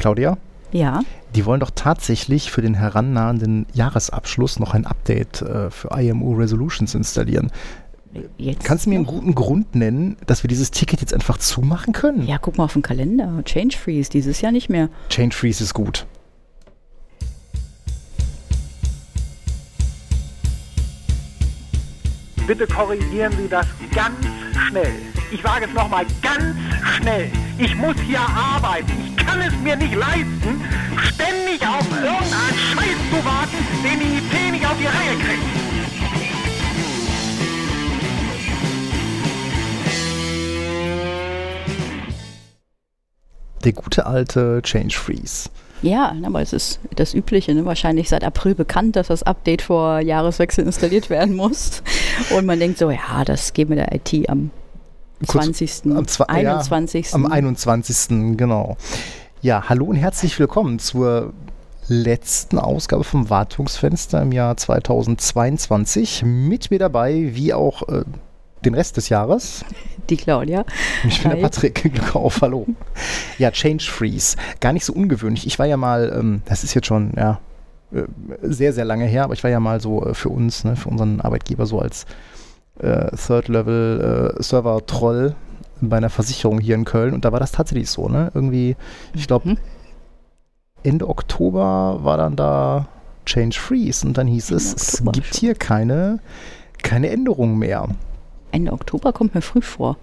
Claudia, Ja. die wollen doch tatsächlich für den herannahenden Jahresabschluss noch ein Update äh, für IMU Resolutions installieren. Jetzt Kannst du mir einen guten Grund nennen, dass wir dieses Ticket jetzt einfach zumachen können? Ja, guck mal auf den Kalender. Change Freeze, dieses Jahr nicht mehr. Change Freeze ist gut. Bitte korrigieren Sie das ganz schnell. Ich sage es nochmal ganz schnell. Ich muss hier arbeiten. Ich kann es mir nicht leisten, ständig auf irgendeinen Scheiß zu warten, den die IT nicht auf die Reihe kriegt. Der gute alte Change Freeze. Ja, aber es ist das Übliche. Ne? Wahrscheinlich seit April bekannt, dass das Update vor Jahreswechsel installiert werden muss. Und man denkt so, ja, das geben wir der IT am Kurz 20., am zwei- ja, 21. Am 21. genau. Ja, hallo und herzlich willkommen zur letzten Ausgabe vom Wartungsfenster im Jahr 2022. Mit mir dabei, wie auch äh, den Rest des Jahres. Die Claudia. Ich bin der Hi. Patrick. Glück auf, hallo. Ja, Change Freeze. Gar nicht so ungewöhnlich. Ich war ja mal, ähm, das ist jetzt schon, ja, äh, sehr, sehr lange her, aber ich war ja mal so äh, für uns, ne, für unseren Arbeitgeber so als äh, Third-Level-Server-Troll bei einer Versicherung hier in Köln und da war das tatsächlich so, ne? Irgendwie, ich glaube, Mhm. Ende Oktober war dann da Change Freeze und dann hieß Ende es, es Oktober gibt schon. hier keine, keine Änderungen mehr. Ende Oktober kommt mir früh vor.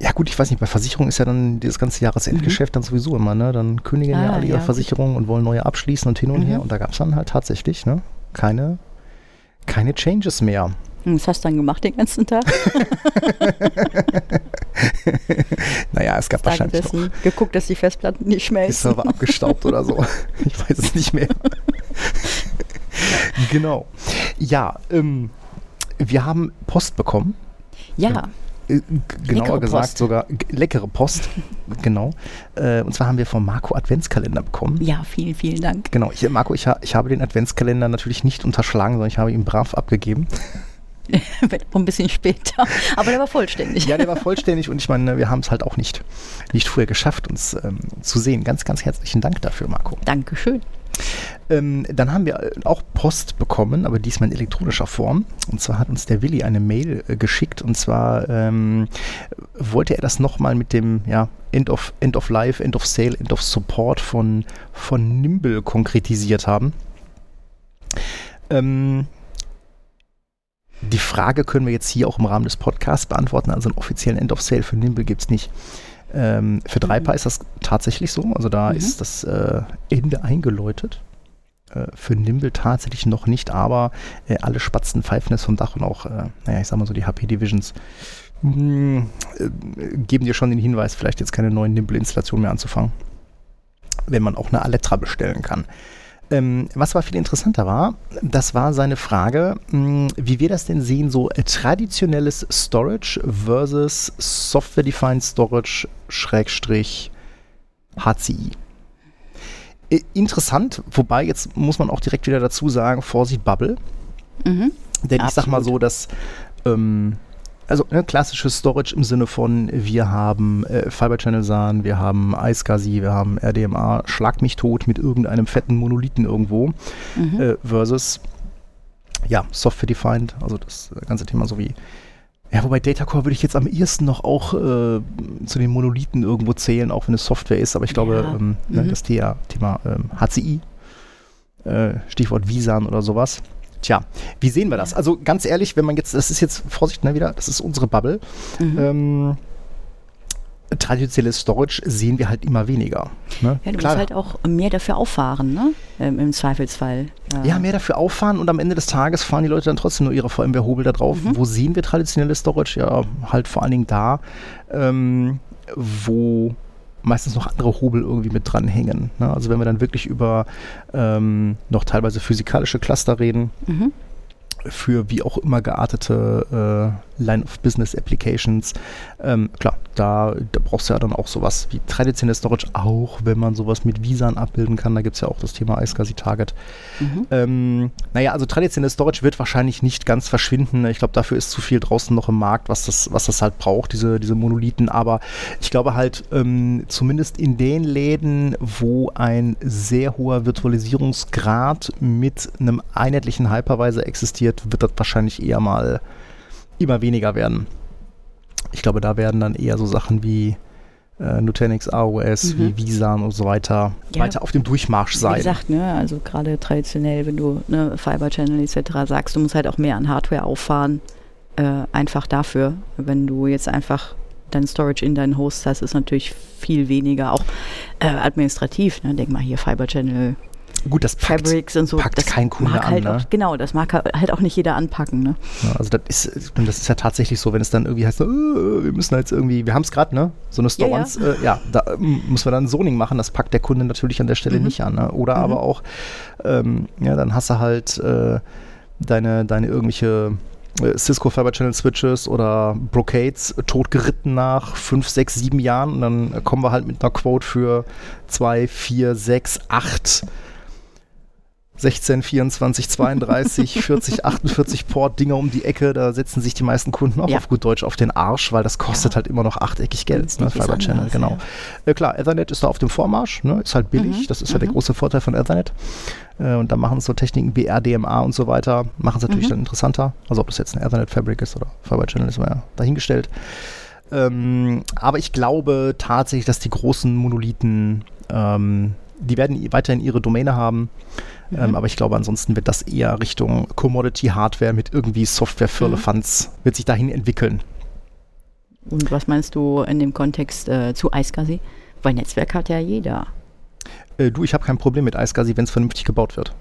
Ja gut, ich weiß nicht, bei Versicherung ist ja dann dieses ganze Jahresendgeschäft dann sowieso immer, ne? Dann kündigen ja Ah, alle ihre ja, Versicherungen und wollen neue abschließen und hin und Mhm. her. Und da gab es dann halt tatsächlich, ne? Keine, keine Changes mehr. Und Was hast du dann gemacht den ganzen Tag? Naja, es gab wahrscheinlich noch geguckt, dass die Festplatten nicht schmelzen. Server abgestaubt oder so. Ich weiß es nicht mehr. genau. Ja, ähm, wir haben Post bekommen. Ja, Äh, genauer Leckere gesagt Post. sogar leckere Post. genau. Äh, und zwar haben wir vom Marco Adventskalender bekommen. ja, vielen, vielen Dank. Genau, ich, Marco, ich, ha, ich habe den Adventskalender natürlich nicht unterschlagen, sondern ich habe ihn brav abgegeben. Ein bisschen später. Aber der war vollständig. Ja, der war vollständig und ich meine, wir haben es halt auch nicht, nicht früher geschafft, uns ähm, zu sehen. Ganz, ganz herzlichen Dank dafür, Marco. Dankeschön. Ähm, dann haben wir äh, auch Post bekommen, aber diesmal in elektronischer Form. Und zwar hat uns der Willi eine Mail äh, geschickt und zwar ähm, wollte er das nochmal mit dem ja, End, of, End of Life, End of Sale, End of Support von, von Nimble konkretisiert haben. Ähm, die Frage können wir jetzt hier auch im Rahmen des Podcasts beantworten. Also einen offiziellen End of Sale für Nimble gibt es nicht. Ähm, für Dreipa Mhm. ist das tatsächlich so. Also da Mhm. ist das äh, Ende eingeläutet. Äh, für Nimble tatsächlich noch nicht, aber äh, alle Spatzen pfeifen es vom Dach und auch, äh, naja, ich sag mal so, die HP Divisions mh, äh, geben dir schon den Hinweis, vielleicht jetzt keine neuen Nimble-Installationen mehr anzufangen, wenn man auch eine Aletra bestellen kann. Ähm, was aber viel interessanter war, das war seine Frage, mh, wie wir das denn sehen, so äh, traditionelles Storage versus Software-Defined Storage Schrägstrich HCI. Äh, Interessant, wobei jetzt muss man auch direkt wieder dazu sagen, Vorsicht Bubble. Mhm. Denn ich sag mal Absolut. so, dass ähm, also ne, klassisches Storage im Sinne von wir haben äh, Fiber Channel SAN, wir haben iSCSI, wir haben RDMA, schlag mich tot mit irgendeinem fetten Monolithen irgendwo Mhm. äh, versus ja, Software Defined, also das ganze Thema so wie ja, wobei Datacore würde ich jetzt am ehesten noch auch äh, zu den Monolithen irgendwo zählen, auch wenn es Software ist, aber ich glaube, Ja. ähm, ne, Mhm. das Thema, Thema ähm, HCI, äh, Stichwort Visan oder sowas. Tja, wie sehen wir das? Also ganz ehrlich, wenn man jetzt, das ist jetzt, Vorsicht, ne, wieder, das ist unsere Bubble. Mhm. Ähm, traditionelles Storage sehen wir halt immer weniger. Ne? ja, du Klar, musst halt auch mehr dafür auffahren, ne? Ähm, Im Zweifelsfall. Äh, Ja, mehr dafür auffahren und am Ende des Tages fahren die Leute dann trotzdem nur ihre VMware-Hobel da drauf. Mhm. Wo sehen wir traditionelle Storage? Ja, halt vor allen Dingen da, ähm, wo meistens noch andere Hobel irgendwie mit dranhängen. Ne? Also wenn wir dann wirklich über ähm, noch teilweise physikalische Cluster reden, Mhm. Für wie auch immer geartete äh, Line-of-Business-Applications. Ähm, klar, da, da brauchst du ja dann auch sowas wie traditionelles Storage, auch wenn man sowas mit Visan abbilden kann. Da gibt es ja auch das Thema iSCSI Target. Mhm. Ähm, naja, also traditionelles Storage wird wahrscheinlich nicht ganz verschwinden. Ich glaube, dafür ist zu viel draußen noch im Markt, was das, was das halt braucht, diese, diese Monolithen. Aber ich glaube halt, ähm, zumindest in den Läden, wo ein sehr hoher Virtualisierungsgrad mit einem einheitlichen Hypervisor existiert, wird das wahrscheinlich eher mal immer weniger werden. Ich glaube, da werden dann eher so Sachen wie äh, Nutanix, AOS, mhm. wie Visan und so weiter ja. weiter auf dem Durchmarsch sein. Wie gesagt, ne, also gerade traditionell, wenn du ne, Fiber Channel etc. sagst, du musst halt auch mehr an Hardware auffahren. Äh, einfach dafür, wenn du jetzt einfach dein Storage in deinen Host hast, ist natürlich viel weniger, auch äh, administrativ. Ne? Denk mal hier Fiber Channel Gut, das packt, Fabrics und so. Packt das kein Kunde halt an. Ne? Auch, genau, das mag halt auch nicht jeder anpacken. Ne? Ja, also das ist, das ist ja tatsächlich so, wenn es dann irgendwie heißt, äh, wir müssen jetzt irgendwie, wir haben es gerade, ne? So eine Storance, ja, ja. Äh, ja da müssen wir dann Zoning machen, das packt der Kunde natürlich an der Stelle mhm. nicht an. Ne? Oder mhm. aber auch, ähm, ja, dann hast du halt äh, deine, deine irgendwelche äh, Cisco Fiber Channel Switches oder Brocades totgeritten nach 5, 6, 7 Jahren und dann kommen wir halt mit einer Quote für 2, 4, 6, 8 16, 24, 32, 40, 48 Port-Dinger um die Ecke. Da setzen sich die meisten Kunden auch ja. auf gut Deutsch auf den Arsch, weil das kostet ja. halt immer noch achteckig Geld, ne, Fiber Channel, genau. Ja. Äh, klar, Ethernet ist da auf dem Vormarsch, ne, ist halt billig, mhm. das ist ja der mhm. große Vorteil von Ethernet. Äh, und da machen so Techniken wie RDMA und so weiter, machen es natürlich mhm. dann interessanter. Also ob das jetzt ein Ethernet Fabric ist oder Fiber Channel, ist mal ja dahingestellt. Ähm, aber ich glaube tatsächlich, dass die großen Monolithen, ähm, die werden weiterhin ihre Domäne haben. Mhm. Ähm, aber ich glaube, ansonsten wird das eher Richtung Commodity-Hardware mit irgendwie Software für mhm. Wird sich dahin entwickeln. Und was meinst du in dem Kontext äh, zu iSCSI? Weil Netzwerk hat ja jeder. Äh, du, ich habe kein Problem mit iSCSI, wenn es vernünftig gebaut wird.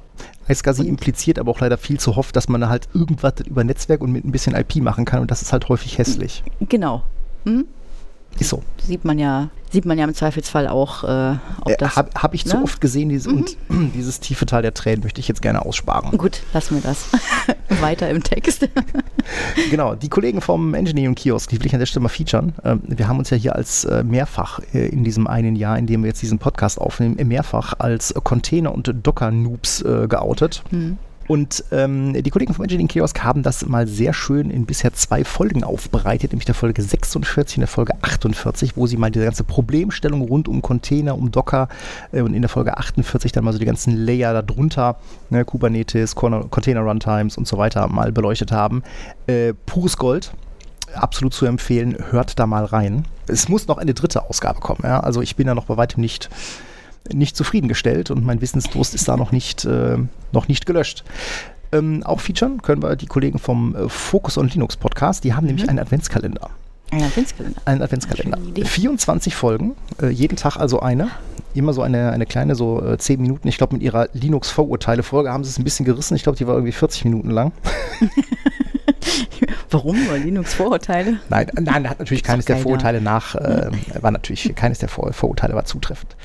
iSCSI impliziert aber auch leider viel zu hoffen, dass man halt irgendwas über Netzwerk und mit ein bisschen IP machen kann und das ist halt häufig hässlich. Genau. Hm? Ist so. Sieht man ja, sieht man ja im Zweifelsfall auch. Äh, äh, Habe hab ich ne? zu oft gesehen dieses, mhm. und dieses tiefe Teil der Tränen möchte ich jetzt gerne aussparen. Gut, lassen wir das. Weiter im Text. genau, die Kollegen vom Engineering Kiosk, die will ich an der Stelle mal featuren. Ähm, wir haben uns ja hier als äh, mehrfach äh, in diesem einen Jahr, in dem wir jetzt diesen Podcast aufnehmen, mehrfach als Container- und Docker-Noobs äh, geoutet. Mhm. Und ähm, die Kollegen vom Engineering Kiosk haben das mal sehr schön in bisher zwei Folgen aufbereitet, nämlich der Folge 46 und der Folge 48, wo sie mal die ganze Problemstellung rund um Container, um Docker äh, und in der Folge 48 dann mal so die ganzen Layer darunter, ne, Kubernetes, Container Runtimes und so weiter mal beleuchtet haben. Äh, pures Gold absolut zu empfehlen. Hört da mal rein. Es muss noch eine dritte Ausgabe kommen. Ja? Also ich bin da noch bei weitem nicht nicht zufriedengestellt und mein Wissensdurst ist da noch nicht, äh, noch nicht gelöscht. Ähm, auch featuren können wir die Kollegen vom äh, Focus on Linux Podcast, die haben mhm. nämlich einen Adventskalender. Ein Adventskalender. Ein Adventskalender. 24 Folgen, äh, jeden Tag also eine. Immer so eine, eine kleine, so äh, 10 Minuten. Ich glaube, mit ihrer Linux-Vorurteile-Folge haben sie es ein bisschen gerissen. Ich glaube, die war irgendwie 40 Minuten lang. Warum nur Linux-Vorurteile? Nein, nein, hat natürlich keines der Vorurteile nach, äh, war natürlich, keines der Vor Vorurteile war zutreffend.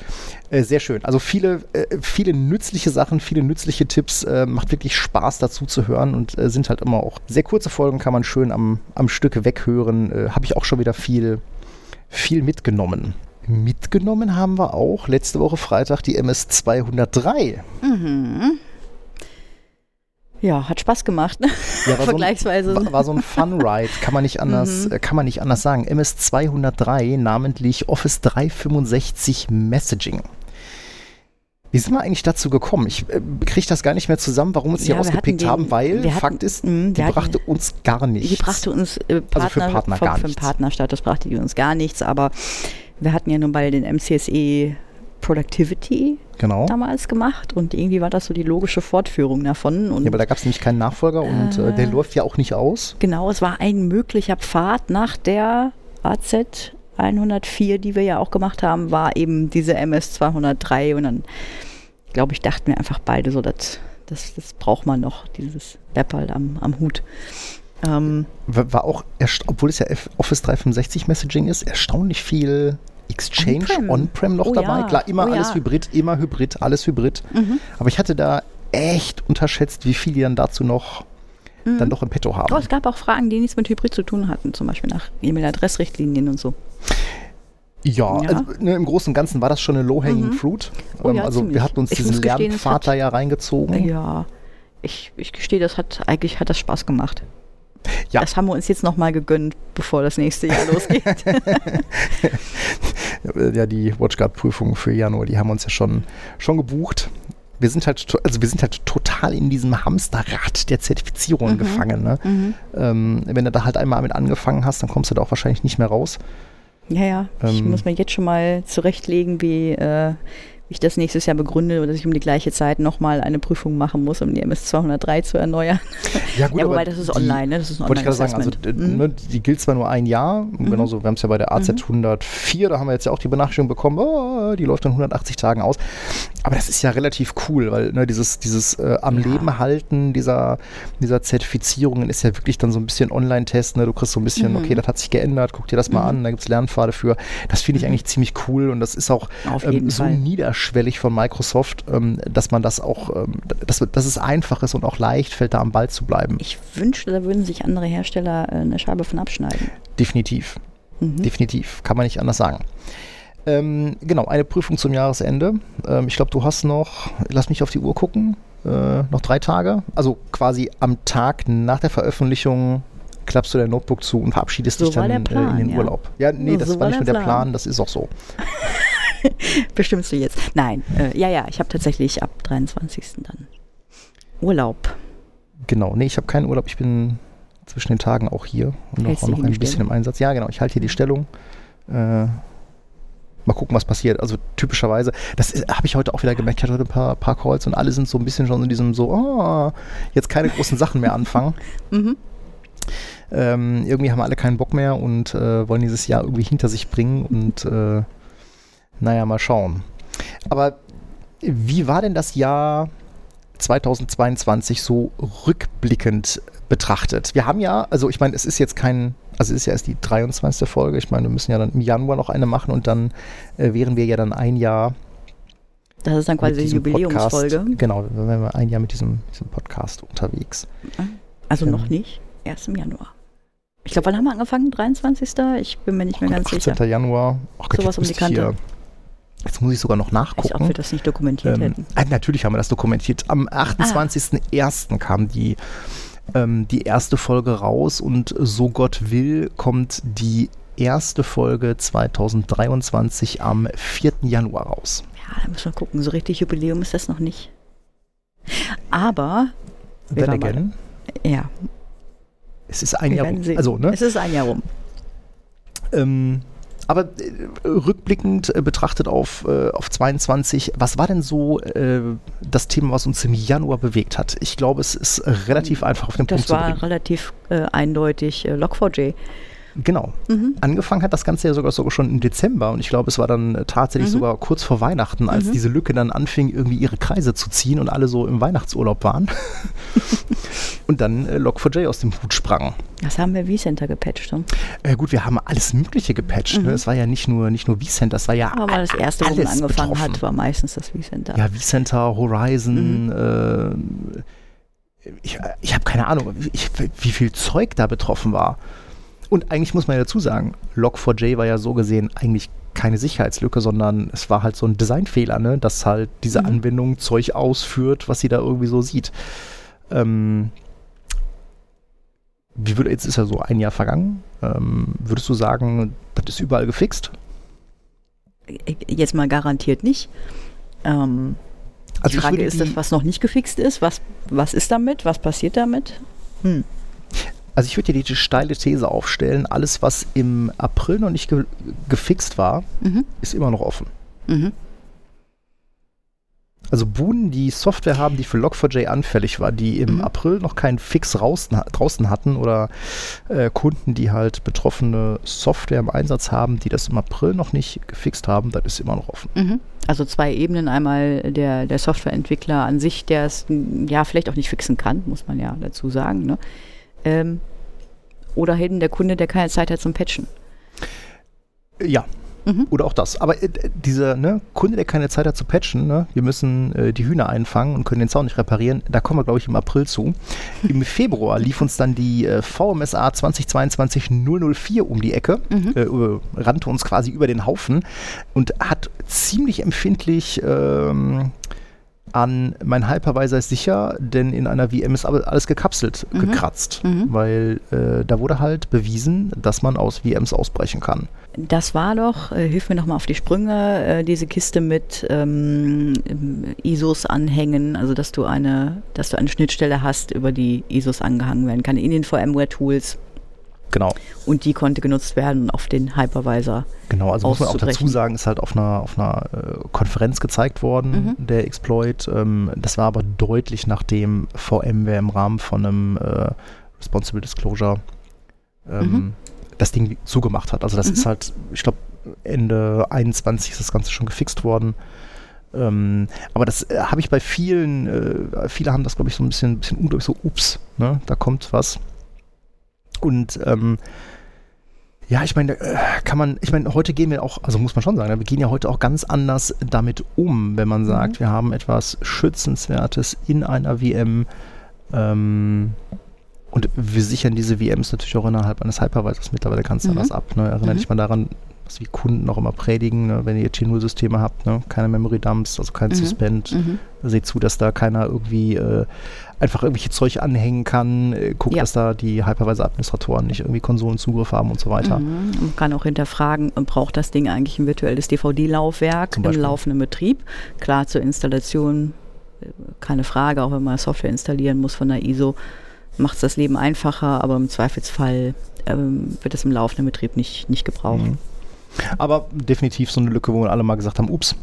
Äh, sehr schön. Also viele, äh, viele nützliche Sachen, viele nützliche Tipps. Äh, macht wirklich Spaß dazu zu hören und sind halt immer auch sehr kurze Folgen, kann man schön am, am Stück weghören. Habe ich auch schon wieder viel, viel mitgenommen. Mitgenommen haben wir auch letzte Woche Freitag die MS203. Mhm. Ja, hat Spaß gemacht. Ja, war Vergleichsweise. So ein, war, war, so ein Fun-Ride, kann man nicht anders, mhm. kann man nicht anders sagen. MS203, namentlich Office 365 Messaging. Wie sind wir eigentlich dazu gekommen? Ich äh, kriege das gar nicht mehr zusammen, warum wir uns ja, hier ausgepickt den, haben, weil hatten, Fakt ist, mh, die brachte hatten, uns gar nichts. Die brachte uns äh, Partner, also für Partner gar für, nichts. Partnerstatus brachte die uns gar nichts, aber wir hatten ja nun bei den MCSE Productivity genau. damals gemacht und irgendwie war das so die logische Fortführung davon. Ja, aber da gab es nämlich keinen Nachfolger und äh, der läuft ja auch nicht aus. Genau, es war ein möglicher Pfad nach der AZ 104, die wir ja auch gemacht haben, war eben diese MS 203 und dann, glaube ich, dachten wir einfach beide so, dass das, das braucht man noch, dieses Webpal am, am Hut. Ähm, war auch, obwohl es ja Office 365 Messaging ist, erstaunlich viel Exchange On-Prem On noch oh, dabei. Ja. Klar, immer oh, alles ja. Hybrid, immer Hybrid, alles Hybrid. Mhm. Aber ich hatte da echt unterschätzt, wie viel die dann dazu noch Mhm. dann doch im Petto haben. Oh, es gab auch Fragen, die nichts mit Hybrid zu tun hatten, zum Beispiel nach E-Mail-Adressrichtlinien und so. Ja, Ja. Also, ne, im Großen und Ganzen war das schon eine low-hanging Mhm. fruit. Oh ähm, ja, also ziemlich. wir hatten uns Ich diesen Lernpfad da ja reingezogen. Ja, ich, ich gestehe, das hat eigentlich hat das Spaß gemacht. Ja. Das haben wir uns jetzt nochmal gegönnt, bevor das nächste Jahr losgeht. ja, die WatchGuard-Prüfung für Januar, die haben uns ja schon, schon gebucht. Wir sind halt, also wir sind halt total in diesem Hamsterrad der Zertifizierung Mhm. gefangen. Ne? mhm. Ähm, wenn du da halt einmal mit angefangen hast, dann kommst du da auch wahrscheinlich nicht mehr raus. Ja, ja. Ich Ähm. muss mir jetzt schon mal zurechtlegen, wie, äh, wie ich das nächstes Jahr begründe, dass ich um die gleiche Zeit nochmal eine Prüfung machen muss, um die MS 203 zu erneuern. Ja, gut, ja, wobei das ist online, ne? Das ist ein Wollte ich gerade sagen, also Mhm. ne, die gilt zwar nur ein Jahr, genauso, wir haben es ja bei der AZ 104, da haben wir jetzt ja auch die Benachrichtigung bekommen, oh, die läuft in 180 Tagen aus. Aber das ist ja relativ cool, weil ne, dieses, dieses äh, am Ja. Leben halten dieser, dieser Zertifizierungen ist ja wirklich dann so ein bisschen Online-Test. Ne? Du kriegst so ein bisschen, Mhm. okay, das hat sich geändert, guck dir das mal Mhm. an, da gibt es Lernpfade für. Das finde ich eigentlich ziemlich cool und das ist auch ähm, so Fall. Niederschwellig von Microsoft, ähm, dass man das auch, ähm, dass, dass es einfach ist und auch leicht fällt, da am Ball zu bleiben. Ich wünschte, da würden sich andere Hersteller äh, eine Scheibe von abschneiden. Definitiv. Mhm. Definitiv, kann man nicht anders sagen. Ähm, genau, eine Prüfung zum Jahresende. Ähm, ich glaube, du hast noch, lass mich auf die Uhr gucken, äh, noch drei Tage. Also quasi am Tag nach der Veröffentlichung klappst du dein Notebook zu und verabschiedest So dich dann Plan, äh, in den ja. Urlaub. Ja, nee, Ja, das so war nicht nur der der Plan, Plan. das ist auch so. Bestimmst du jetzt? Nein, äh, ja, ja, ich habe tatsächlich ab 23. dann Urlaub. Genau, nee, ich habe keinen Urlaub, ich bin zwischen den Tagen auch hier und auch noch ein bisschen Stellung? im Einsatz. Ja, genau, ich halte hier die Stellung. Äh, mal gucken, was passiert. Also typischerweise, das habe ich heute auch wieder gemerkt, ich hatte heute ein paar, paar Calls und alle sind so ein bisschen schon in diesem so, oh, jetzt keine großen Sachen mehr anfangen. Mhm. Ähm, irgendwie haben alle keinen Bock mehr und äh, wollen dieses Jahr irgendwie hinter sich bringen und äh, naja, mal schauen. Aber wie war denn das Jahr 2022 so rückblickend betrachtet? Wir haben ja, also ich meine, es ist jetzt kein, also es ist ja erst die 23. Folge. Ich meine, wir müssen ja dann im Januar noch eine machen und dann äh, wären wir ja dann ein Jahr Das ist dann quasi die Jubiläumsfolge. Podcast, genau, wären wir ein Jahr mit diesem, diesem Podcast unterwegs. Also Ja. noch nicht, erst im Januar. Ich glaube, wann haben wir angefangen? 23. Ich bin mir nicht mehr Oh ganz Gott, sicher. 18. Januar. Oh Gott, Sowas um die ich hier- Kante. Jetzt muss ich sogar noch Als ob nachgucken. wir das nicht dokumentiert Ähm, hätten. äh, natürlich haben wir das dokumentiert. Am 28.01. kam die, ähm, die erste Folge raus und so Gott will kommt die erste Folge 2023 am 4. Januar raus. Ja, da müssen wir gucken. So richtig Jubiläum ist das noch nicht. Aber, Then bei- again, ja, es ist ein wir Jahr rum. sehen. Also, ne? Es ist ein Jahr rum. Ähm, aber äh, rückblickend äh, betrachtet auf, äh, auf 22, was war denn so das Thema, was uns im Januar bewegt hat? Ich glaube, es ist relativ einfach auf den Punkt Das zu war bringen. relativ äh, eindeutig äh, Log4j. Genau. Mhm. Angefangen hat das Ganze ja sogar, sogar schon im Dezember und ich glaube, es war dann äh, tatsächlich Mhm. sogar kurz vor Weihnachten, als Mhm. diese Lücke dann anfing, irgendwie ihre Kreise zu ziehen und alle so im Weihnachtsurlaub waren. und dann äh, Log4j aus dem Hut sprang. Das haben wir vCenter gepatcht. Ne? Äh, gut, wir haben alles Mögliche gepatcht. Ne? Mhm. Es war ja nicht nur, nicht nur vCenter, es war ja Aber das erste, wo man angefangen betroffen. hat, war meistens das vCenter. Ja, vCenter, Horizon, Mhm. äh, ich, ich habe keine Ahnung, ich, wie viel Zeug da betroffen war. Und eigentlich muss man ja dazu sagen, Log4j war ja so gesehen eigentlich keine Sicherheitslücke, sondern es war halt so ein Designfehler, ne? dass halt diese Mhm. Anwendung Zeug ausführt, was sie da irgendwie so sieht. Ähm, wie würde, jetzt ist ja so ein Jahr vergangen. Ähm, würdest du sagen, das ist überall gefixt? Jetzt mal garantiert nicht. Ähm, die Also ich Frage ist die- das, was noch nicht gefixt ist. Was, was ist damit? Was passiert damit? Hm. Also ich würde dir die steile These aufstellen, alles, was im April noch nicht ge gefixt war, Mhm. ist immer noch offen. Mhm. Also Buden, die Software haben, die für Log4j anfällig war, die im Mhm. April noch keinen Fix draußen, draußen hatten oder äh, Kunden, die halt betroffene Software im Einsatz haben, die das im April noch nicht gefixt haben, das ist immer noch offen. Mhm. Also zwei Ebenen. Einmal der, der Softwareentwickler an sich, der es ja vielleicht auch nicht fixen kann, muss man ja dazu sagen. Ne? Ähm, oder eben der Kunde, der keine Zeit hat zum Patchen. Ja, Mhm. Oder auch das. Aber äh, dieser ne, Kunde, der keine Zeit hat zu patchen, ne, wir müssen äh, die Hühner einfangen und können den Zaun nicht reparieren, da kommen wir, glaube ich, im April zu. Im Februar lief uns dann die äh, VMSA 2022 004 um die Ecke, mhm. äh, rannte uns quasi über den Haufen und hat ziemlich empfindlich ähm, an mein Hypervisor ist sicher, denn in einer VM ist alles gekapselt, mhm. gekratzt, mhm. weil äh, da wurde halt bewiesen, dass man aus VMs ausbrechen kann. Das war doch, äh, hilf mir nochmal auf die Sprünge, äh, diese Kiste mit ähm, ISOs anhängen, also dass du eine, dass du eine Schnittstelle hast, über die ISOs angehangen werden kann in den VMware-Tools. Genau. Und die konnte genutzt werden auf den Hypervisor. Genau, also muss man auch dazu sagen, ist halt auf einer, auf einer äh, Konferenz gezeigt worden, mhm. der Exploit. Ähm, das war aber deutlich nachdem VMware im Rahmen von einem äh, Responsible Disclosure ähm, mhm. das Ding zugemacht hat. Also das mhm. ist halt, ich glaube, Ende 21 ist das Ganze schon gefixt worden. Ähm, aber das äh, habe ich bei vielen, äh, viele haben das, glaube ich, so ein bisschen, bisschen unglaublich so, ups, ne, da kommt was. Und ähm, ja, ich meine, äh, kann man, ich meine, heute gehen wir auch, also muss man schon sagen, wir gehen ja heute auch ganz anders damit um, wenn man mhm. sagt, mhm. wir haben etwas Schützenswertes in einer VM ähm, und wir sichern diese VMs natürlich auch innerhalb eines Hypervisors mittlerweile ganz mhm. anders ab. Ne? Erinnere mhm. dich mal daran, was wir Kunden auch immer predigen, ne? wenn ihr T0-Systeme habt, ne? keine Memory Dumps, also kein mhm. Suspend. Mhm. Seht zu, dass da keiner irgendwie äh, einfach irgendwelche Zeug anhängen kann. Äh, guckt, ja. dass da die Hypervisor-Administratoren nicht irgendwie Konsolenzugriff haben und so weiter. Mhm. Man kann auch hinterfragen, braucht das Ding eigentlich ein virtuelles DVD-Laufwerk im laufenden Betrieb? Klar, zur Installation äh, keine Frage, auch wenn man Software installieren muss von der ISO, macht es das Leben einfacher, aber im Zweifelsfall ähm, wird es im laufenden Betrieb nicht, nicht gebraucht. Mhm. Aber definitiv so eine Lücke, wo wir alle mal gesagt haben, ups,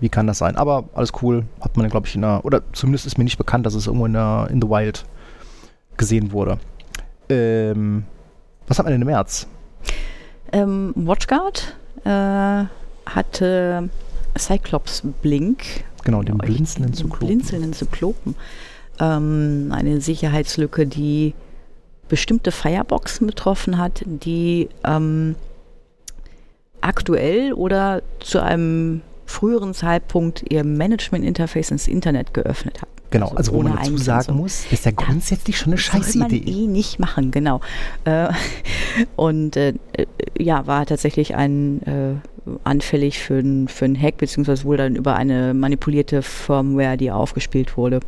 wie kann das sein? Aber alles cool, hat man, glaube ich, in der, oder zumindest ist mir nicht bekannt, dass es irgendwo in, der, in the Wild gesehen wurde. Ähm, was hat man denn im März? Ähm, WatchGuard äh, hatte Cyclops Blink. Genau, den blinzelnden Zyklopen. Blinzelnden Zyklopen. Ähm, eine Sicherheitslücke, die bestimmte Fireboxen betroffen hat, die ähm, aktuell oder zu einem früheren Zeitpunkt ihr Management-Interface ins Internet geöffnet hat. Genau, also, also wo man dazu sagen muss, ist ja grundsätzlich schon eine scheiß Idee. Man eh nicht machen, genau. Äh, und äh, ja, war tatsächlich ein äh, anfällig für einen für Hack, beziehungsweise wohl dann über eine manipulierte Firmware, die aufgespielt wurde,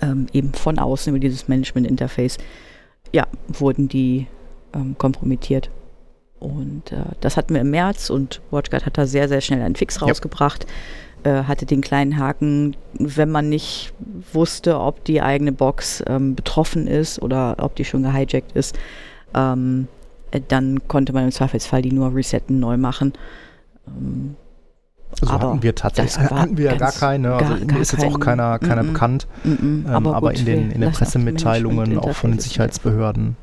ähm, eben von außen über dieses Management-Interface, ja, wurden die ähm, kompromittiert. Und äh, das hatten wir im März und WatchGuard hat da sehr, sehr schnell einen Fix rausgebracht. Äh, hatte den kleinen Haken, wenn man nicht wusste, ob die eigene Box ähm, betroffen ist oder ob die schon gehijackt ist, ähm, äh, dann konnte man im Zweifelsfall die nur resetten, neu machen. Ähm, also aber hatten wir tatsächlich, hatten wir ja gar keine, also gar, gar ist jetzt auch keiner, keiner mm -mm, bekannt. Mm aber, aber in den, in den Pressemitteilungen auch von den Sicherheitsbehörden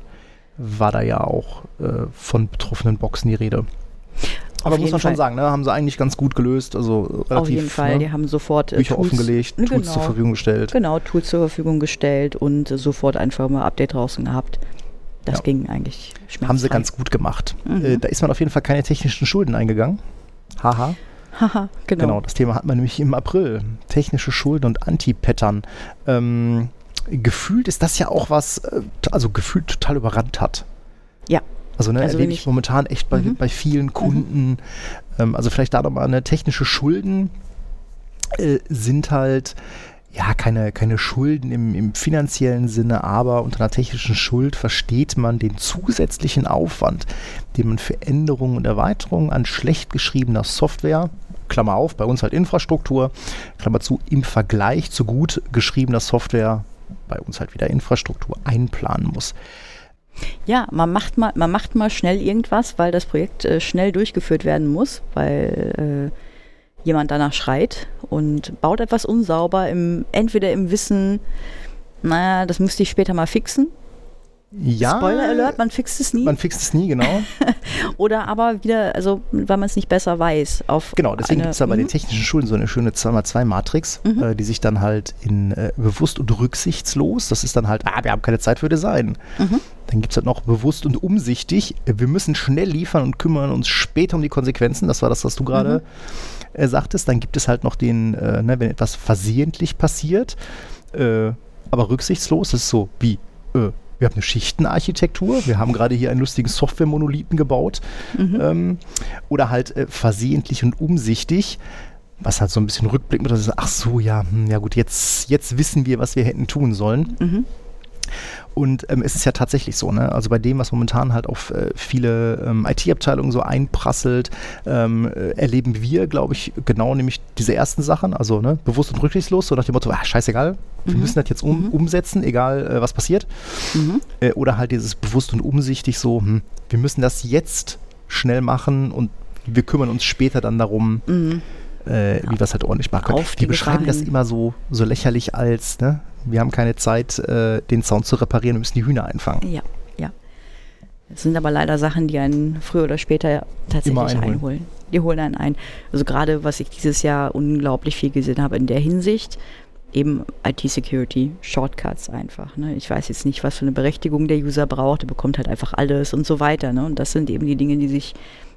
war da ja auch äh, von betroffenen Boxen die Rede. Aber muss man schon sagen, ne, haben sie eigentlich ganz gut gelöst. Also relativ, Auf jeden Fall, ne, die haben sofort äh, Bücher Tools, offengelegt, Tools genau, zur Verfügung gestellt. Genau, Tools zur Verfügung gestellt und äh, sofort ein Firmware-Update draußen gehabt. Das ja. ging eigentlich schmerzfrei. Haben sie ganz gut gemacht. Mhm. Äh, da ist man auf jeden Fall keine technischen Schulden eingegangen. Haha. Haha, genau. Genau, das Thema hat man nämlich im April. Technische Schulden und Anti-Pattern. Ähm, gefühlt ist das ja auch was, äh, also gefühlt total überrannt hat. Ja. Also, ne, also erlebe ich momentan echt bei, mhm. bei vielen mhm. Kunden. Mhm. Ähm, also vielleicht da nochmal eine technische Schulden äh, sind halt ja keine, keine Schulden im, im finanziellen Sinne, aber unter einer technischen Schuld versteht man den zusätzlichen Aufwand, den man für Änderungen und Erweiterungen an schlecht geschriebener Software Klammer auf, bei uns halt Infrastruktur, Klammer zu, im Vergleich zu gut geschriebener Software bei uns halt wieder Infrastruktur einplanen muss. Ja, man macht mal, man macht mal schnell irgendwas, weil das Projekt äh, schnell durchgeführt werden muss, weil äh, jemand danach schreit und baut etwas unsauber, im, entweder im Wissen, naja, das müsste ich später mal fixen, Ja, Spoiler Alert, man fixt es nie. man fixt es nie, genau. Oder aber wieder, also weil man es nicht besser weiß. Auf Genau, deswegen gibt es da bei den Mhm. technischen Schulen so eine schöne 2x2-Matrix, Mhm. äh, die sich dann halt in äh, bewusst und rücksichtslos, das ist dann halt, ah, wir haben keine Zeit für Design. Mhm. Dann gibt es halt noch bewussst und umsichtig, äh, wir müssen schnell liefern und kümmern uns später um die Konsequenzen. Das war das, was du gerade äh, sagtest. Dann gibt es halt noch den, äh, ne, wenn etwas versehentlich passiert, äh, aber rücksichtslos, das ist so wie, äh, wir haben eine Schichtenarchitektur, wir haben gerade hier einen lustigen Software-Monolithen gebaut Mhm. ähm, oder halt äh, versehentlich und umsichtig, was halt so ein bisschen rückblickend mit, das ist, ach so, ja, hm, ja gut, jetzt, jetzt wissen wir, was wir hätten tun sollen. Mhm. Und ähm, es ist ja tatsächlich so, ne? Also bei dem, was momentan halt auf äh, viele ähm, IT-Abteilungen so einprasselt, ähm, äh, erleben wir, glaube ich, genau nämlich diese ersten Sachen, also ne, bewusst und rücksichtslos, so nach dem Motto, ah, scheißegal, wir Mhm. müssen das jetzt um, Mhm. umsetzen, egal äh, was passiert. Mhm. Äh, oder halt dieses bewusst und umsichtig so, hm, wir müssen das jetzt schnell machen und wir kümmern uns später dann darum, Mhm. äh, wie wir es halt ordentlich machen können. Die die beschreiben das immer so, so lächerlich als, ne? Wir haben keine Zeit, äh, den Sound zu reparieren, wir müssen die Hühner einfangen. Ja, ja. Es sind aber leider Sachen, die einen früher oder später tatsächlich einholen. einholen. Die holen einen ein. Also gerade, was ich dieses Jahr unglaublich viel gesehen habe in der Hinsicht, eben IT-Security, Shortcuts einfach. Ne? Ich weiß jetzt nicht, was für eine Berechtigung der User braucht, er bekommt halt einfach alles und so weiter. Ne? Und das sind eben die Dinge, die sich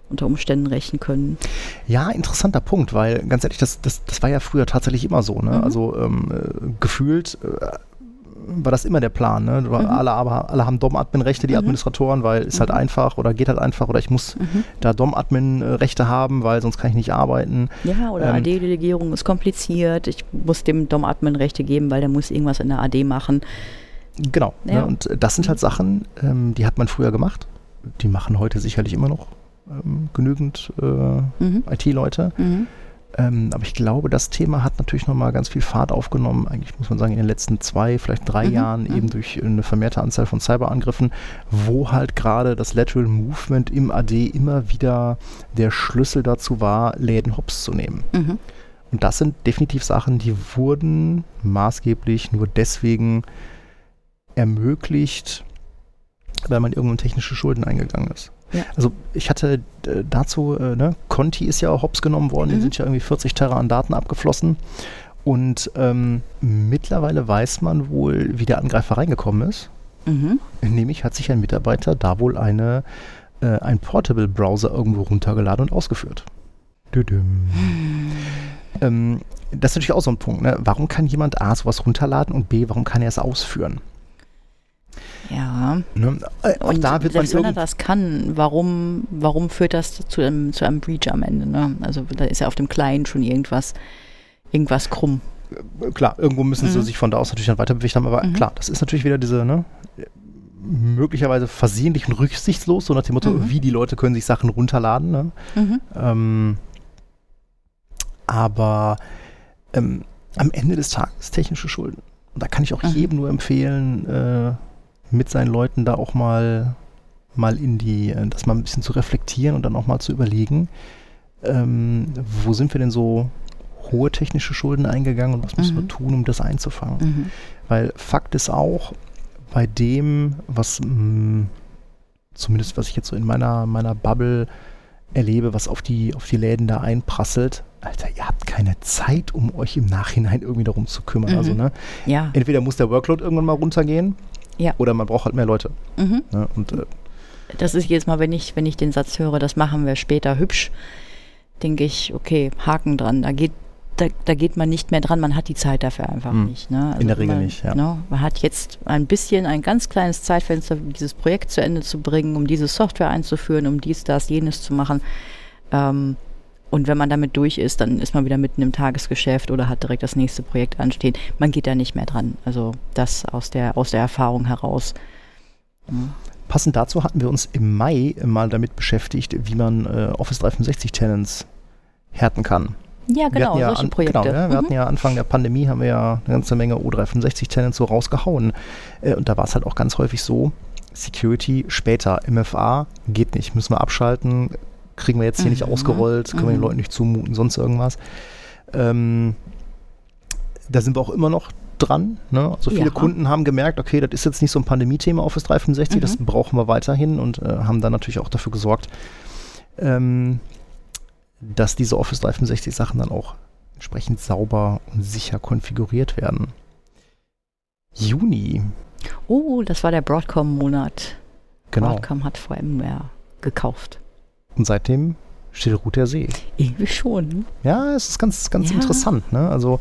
unter Umständen rächen können. Ja, interessanter Punkt, weil ganz ehrlich, das, das, das war ja früher tatsächlich immer so. Ne? Mhm. Also ähm, äh, gefühlt äh, war das immer der Plan. Ne? Mhm. Alle, aber, alle haben DOM-Admin-Rechte, die Mhm. Administratoren, weil ist halt Mhm. einfach oder geht halt einfach oder ich muss Mhm. da DOM-Admin-Rechte haben, weil sonst kann ich nicht arbeiten. Ja, oder Ähm, AD-Delegierung ist kompliziert. Ich muss dem DOM-Admin Rechte geben, weil der muss irgendwas in der AD machen. Genau. Ja. Ne? Und das sind halt Sachen, ähm, die hat man früher gemacht. Die machen heute sicherlich immer noch ähm, genügend äh, Mhm. IT-Leute. Mhm. Ähm, aber ich glaube, das Thema hat natürlich nochmal ganz viel Fahrt aufgenommen. Eigentlich muss man sagen, in den letzten zwei, vielleicht drei Mhm, Jahren mhm. eben durch eine vermehrte Anzahl von Cyberangriffen, wo halt gerade das Lateral Movement im AD immer wieder der Schlüssel dazu war, Läden hops zu nehmen. Mhm. Und das sind definitiv Sachen, die wurden maßgeblich nur deswegen ermöglicht, weil man irgendwann technische Schulden eingegangen ist. Ja. Also ich hatte äh, dazu, äh, ne, Conti ist ja auch hops genommen worden, Mhm. die sind ja irgendwie 40 Terra an Daten abgeflossen. Und ähm, mittlerweile weiß man wohl, wie der Angreifer reingekommen ist. Mhm. Nämlich hat sich ein Mitarbeiter da wohl eine, äh, ein Portable-Browser irgendwo runtergeladen und ausgeführt. Düdüm. Ähm, das ist natürlich auch so ein Punkt. Ne? Warum kann jemand A sowas runterladen und B, warum kann er es ausführen? Ja. Ne? Äh, auch Und da wird man selbst wenn er das kann, warum, warum führt das zu einem, zu einem Breach am Ende? Ne? Also da ist ja auf dem Client schon irgendwas, irgendwas krumm. klar, irgendwo müssen sie Mhm. sich von da aus natürlich dann weiter bewegt haben, aber Mhm. klar, das ist natürlich wieder diese, ne, möglicherweise versehentlich und rücksichtslos, so nach dem Motto, Mhm. wie die Leute können sich Sachen runterladen. Ne? Mhm. Ähm, aber ähm, am Ende des Tages technische Schulden. Und da kann ich auch Mhm. jedem nur empfehlen, äh, mit seinen Leuten da auch mal, mal in die, äh, das mal ein bisschen zu reflektieren und dann auch mal zu überlegen, ähm, wo sind wir denn so hohe technische Schulden eingegangen und was müssen wir Mhm. tun, um das einzufangen. Mhm. Weil Fakt ist auch, bei dem, was mh, zumindest was ich jetzt so in meiner, meiner Bubble erlebe, was auf die, auf die Läden da einprasselt, Alter, ihr habt keine Zeit, um euch im Nachhinein irgendwie darum zu kümmern. Mhm. Also, ne, Ja. entweder muss der Workload irgendwann mal runtergehen Ja. oder man braucht halt mehr Leute. Mhm. Ne? Und äh, Das ist jedes Mal, wenn ich, wenn ich den Satz höre, das machen wir später hübsch, denke ich, okay, Haken dran. Da geht, da, da geht man nicht mehr dran, man hat die Zeit dafür einfach Hm. nicht. Ne? Also In der Regel man, nicht, ja. ne, man hat jetzt ein bisschen, ein ganz kleines Zeitfenster, um dieses Projekt zu Ende zu bringen, um diese Software einzuführen, um dies, das, jenes zu machen. Ähm, und wenn man damit durch ist, dann ist man wieder mitten im Tagesgeschäft oder hat direkt das nächste Projekt anstehen. Man geht da nicht mehr dran. Also das aus der, aus der Erfahrung heraus. passend dazu hatten wir uns im Mai mal damit beschäftigt, wie man äh, Office 365 Tenants härten kann. Ja, genau, ja solche an, Projekte. Genau, ja, wir Mhm. hatten ja Anfang der Pandemie haben wir ja eine ganze Menge O365 Tenants so rausgehauen. Äh, und da war es halt auch ganz häufig so, Security später, MFA geht nicht, müssen wir abschalten, kriegen wir jetzt hier nicht Mhm. ausgerollt, können wir den Mhm. Leuten nicht zumuten, sonst irgendwas. Ähm, da sind wir auch immer noch dran. Ne? Also viele Ja. Kunden haben gemerkt, okay, das ist jetzt nicht so ein Pandemie-Thema Office 365, das Mhm. brauchen wir weiterhin und äh, haben dann natürlich auch dafür gesorgt, ähm, dass diese Office 365 Sachen dann auch entsprechend sauber und sicher konfiguriert werden. Juni, Oh, das war der Broadcom-Monat. genau. Broadcom hat VMware gekauft. Und seitdem still ruht der See. Irgendwie schon. ne? Ja, es ist ganz, ganz Ja. interessant. Ne? Also,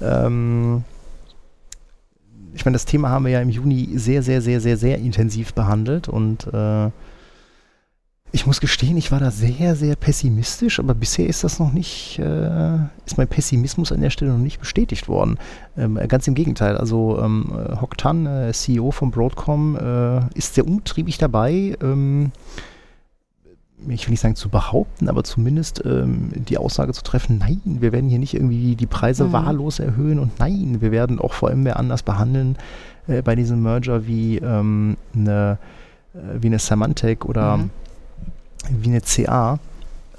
ähm, ich meine, das Thema haben wir ja im Juni sehr, sehr, sehr, sehr, sehr intensiv behandelt und äh, ich muss gestehen, ich war da sehr, sehr pessimistisch, aber bisher ist das noch nicht, äh, ist mein Pessimismus an der Stelle noch nicht bestätigt worden. Ähm, äh, ganz im Gegenteil. Also ähm, äh, Hock Tan, äh, CEO von Broadcom, äh, ist sehr umtriebig dabei. Ähm, ich will nicht sagen zu behaupten, aber zumindest ähm, die Aussage zu treffen, nein, wir werden hier nicht irgendwie die Preise Mhm. wahllos erhöhen und nein, wir werden auch VMware anders behandeln äh, bei diesem Merger wie ähm, eine, äh, wie eine Symantec oder Mhm. wie eine CA.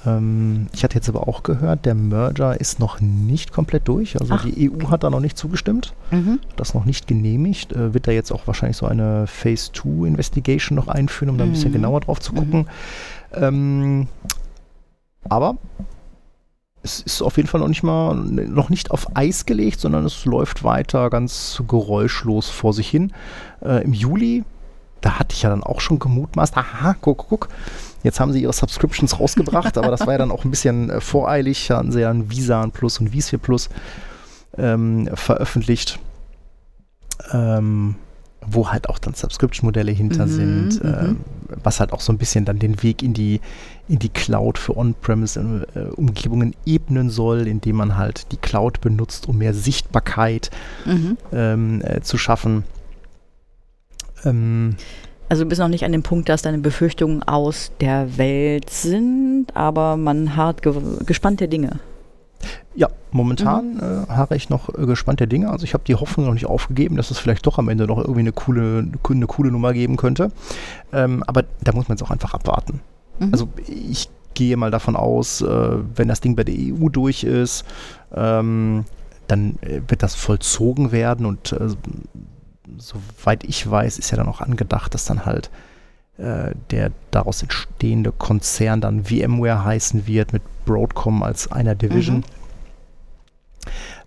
Ähm, ich hatte jetzt aber auch gehört, der Merger ist noch nicht komplett durch. Also Ach, die EU hat da noch nicht zugestimmt, Mhm. das noch nicht genehmigt. Äh, wird da jetzt auch wahrscheinlich so eine Phase 2 Investigation noch einführen, um da ein bisschen Mhm. genauer drauf zu gucken. Ähm, aber es ist auf jeden Fall noch nicht mal noch nicht auf Eis gelegt, sondern es läuft weiter ganz geräuschlos vor sich hin. Äh, Im Juli, da hatte ich ja dann auch schon gemutmaßt, aha, guck, guck, jetzt haben sie ihre Subscriptions rausgebracht, aber das war ja dann auch ein bisschen äh, voreilig, da hatten sie ja dann Visa Plus und vSphere Plus ähm, veröffentlicht. Ähm, wo halt auch dann Subscription-Modelle hinter Mhm, sind, mhm. ähm, was halt auch so ein bisschen dann den Weg in die, in die Cloud für On-Premise-Umgebungen ebnen soll, indem man halt die Cloud benutzt, um mehr Sichtbarkeit Mhm. ähm, äh, zu schaffen. Ähm, Also du bist noch nicht an dem Punkt, dass deine Befürchtungen aus der Welt sind, aber man hat ge gespannte Dinge. Ja, momentan äh, harre ich noch äh, gespannt der Dinge. Also ich habe die Hoffnung noch nicht aufgegeben, dass es vielleicht doch am Ende noch irgendwie eine coole, eine coole Nummer geben könnte. Ähm, aber da muss man jetzt auch einfach abwarten. Mhm. Also ich gehe mal davon aus, äh, wenn das Ding bei der EU durch ist, ähm, dann äh, wird das vollzogen werden und äh, soweit ich weiß, ist ja dann auch angedacht, dass dann halt äh, der daraus entstehende Konzern dann VMware heißen wird mit Broadcom als einer Division. Mhm.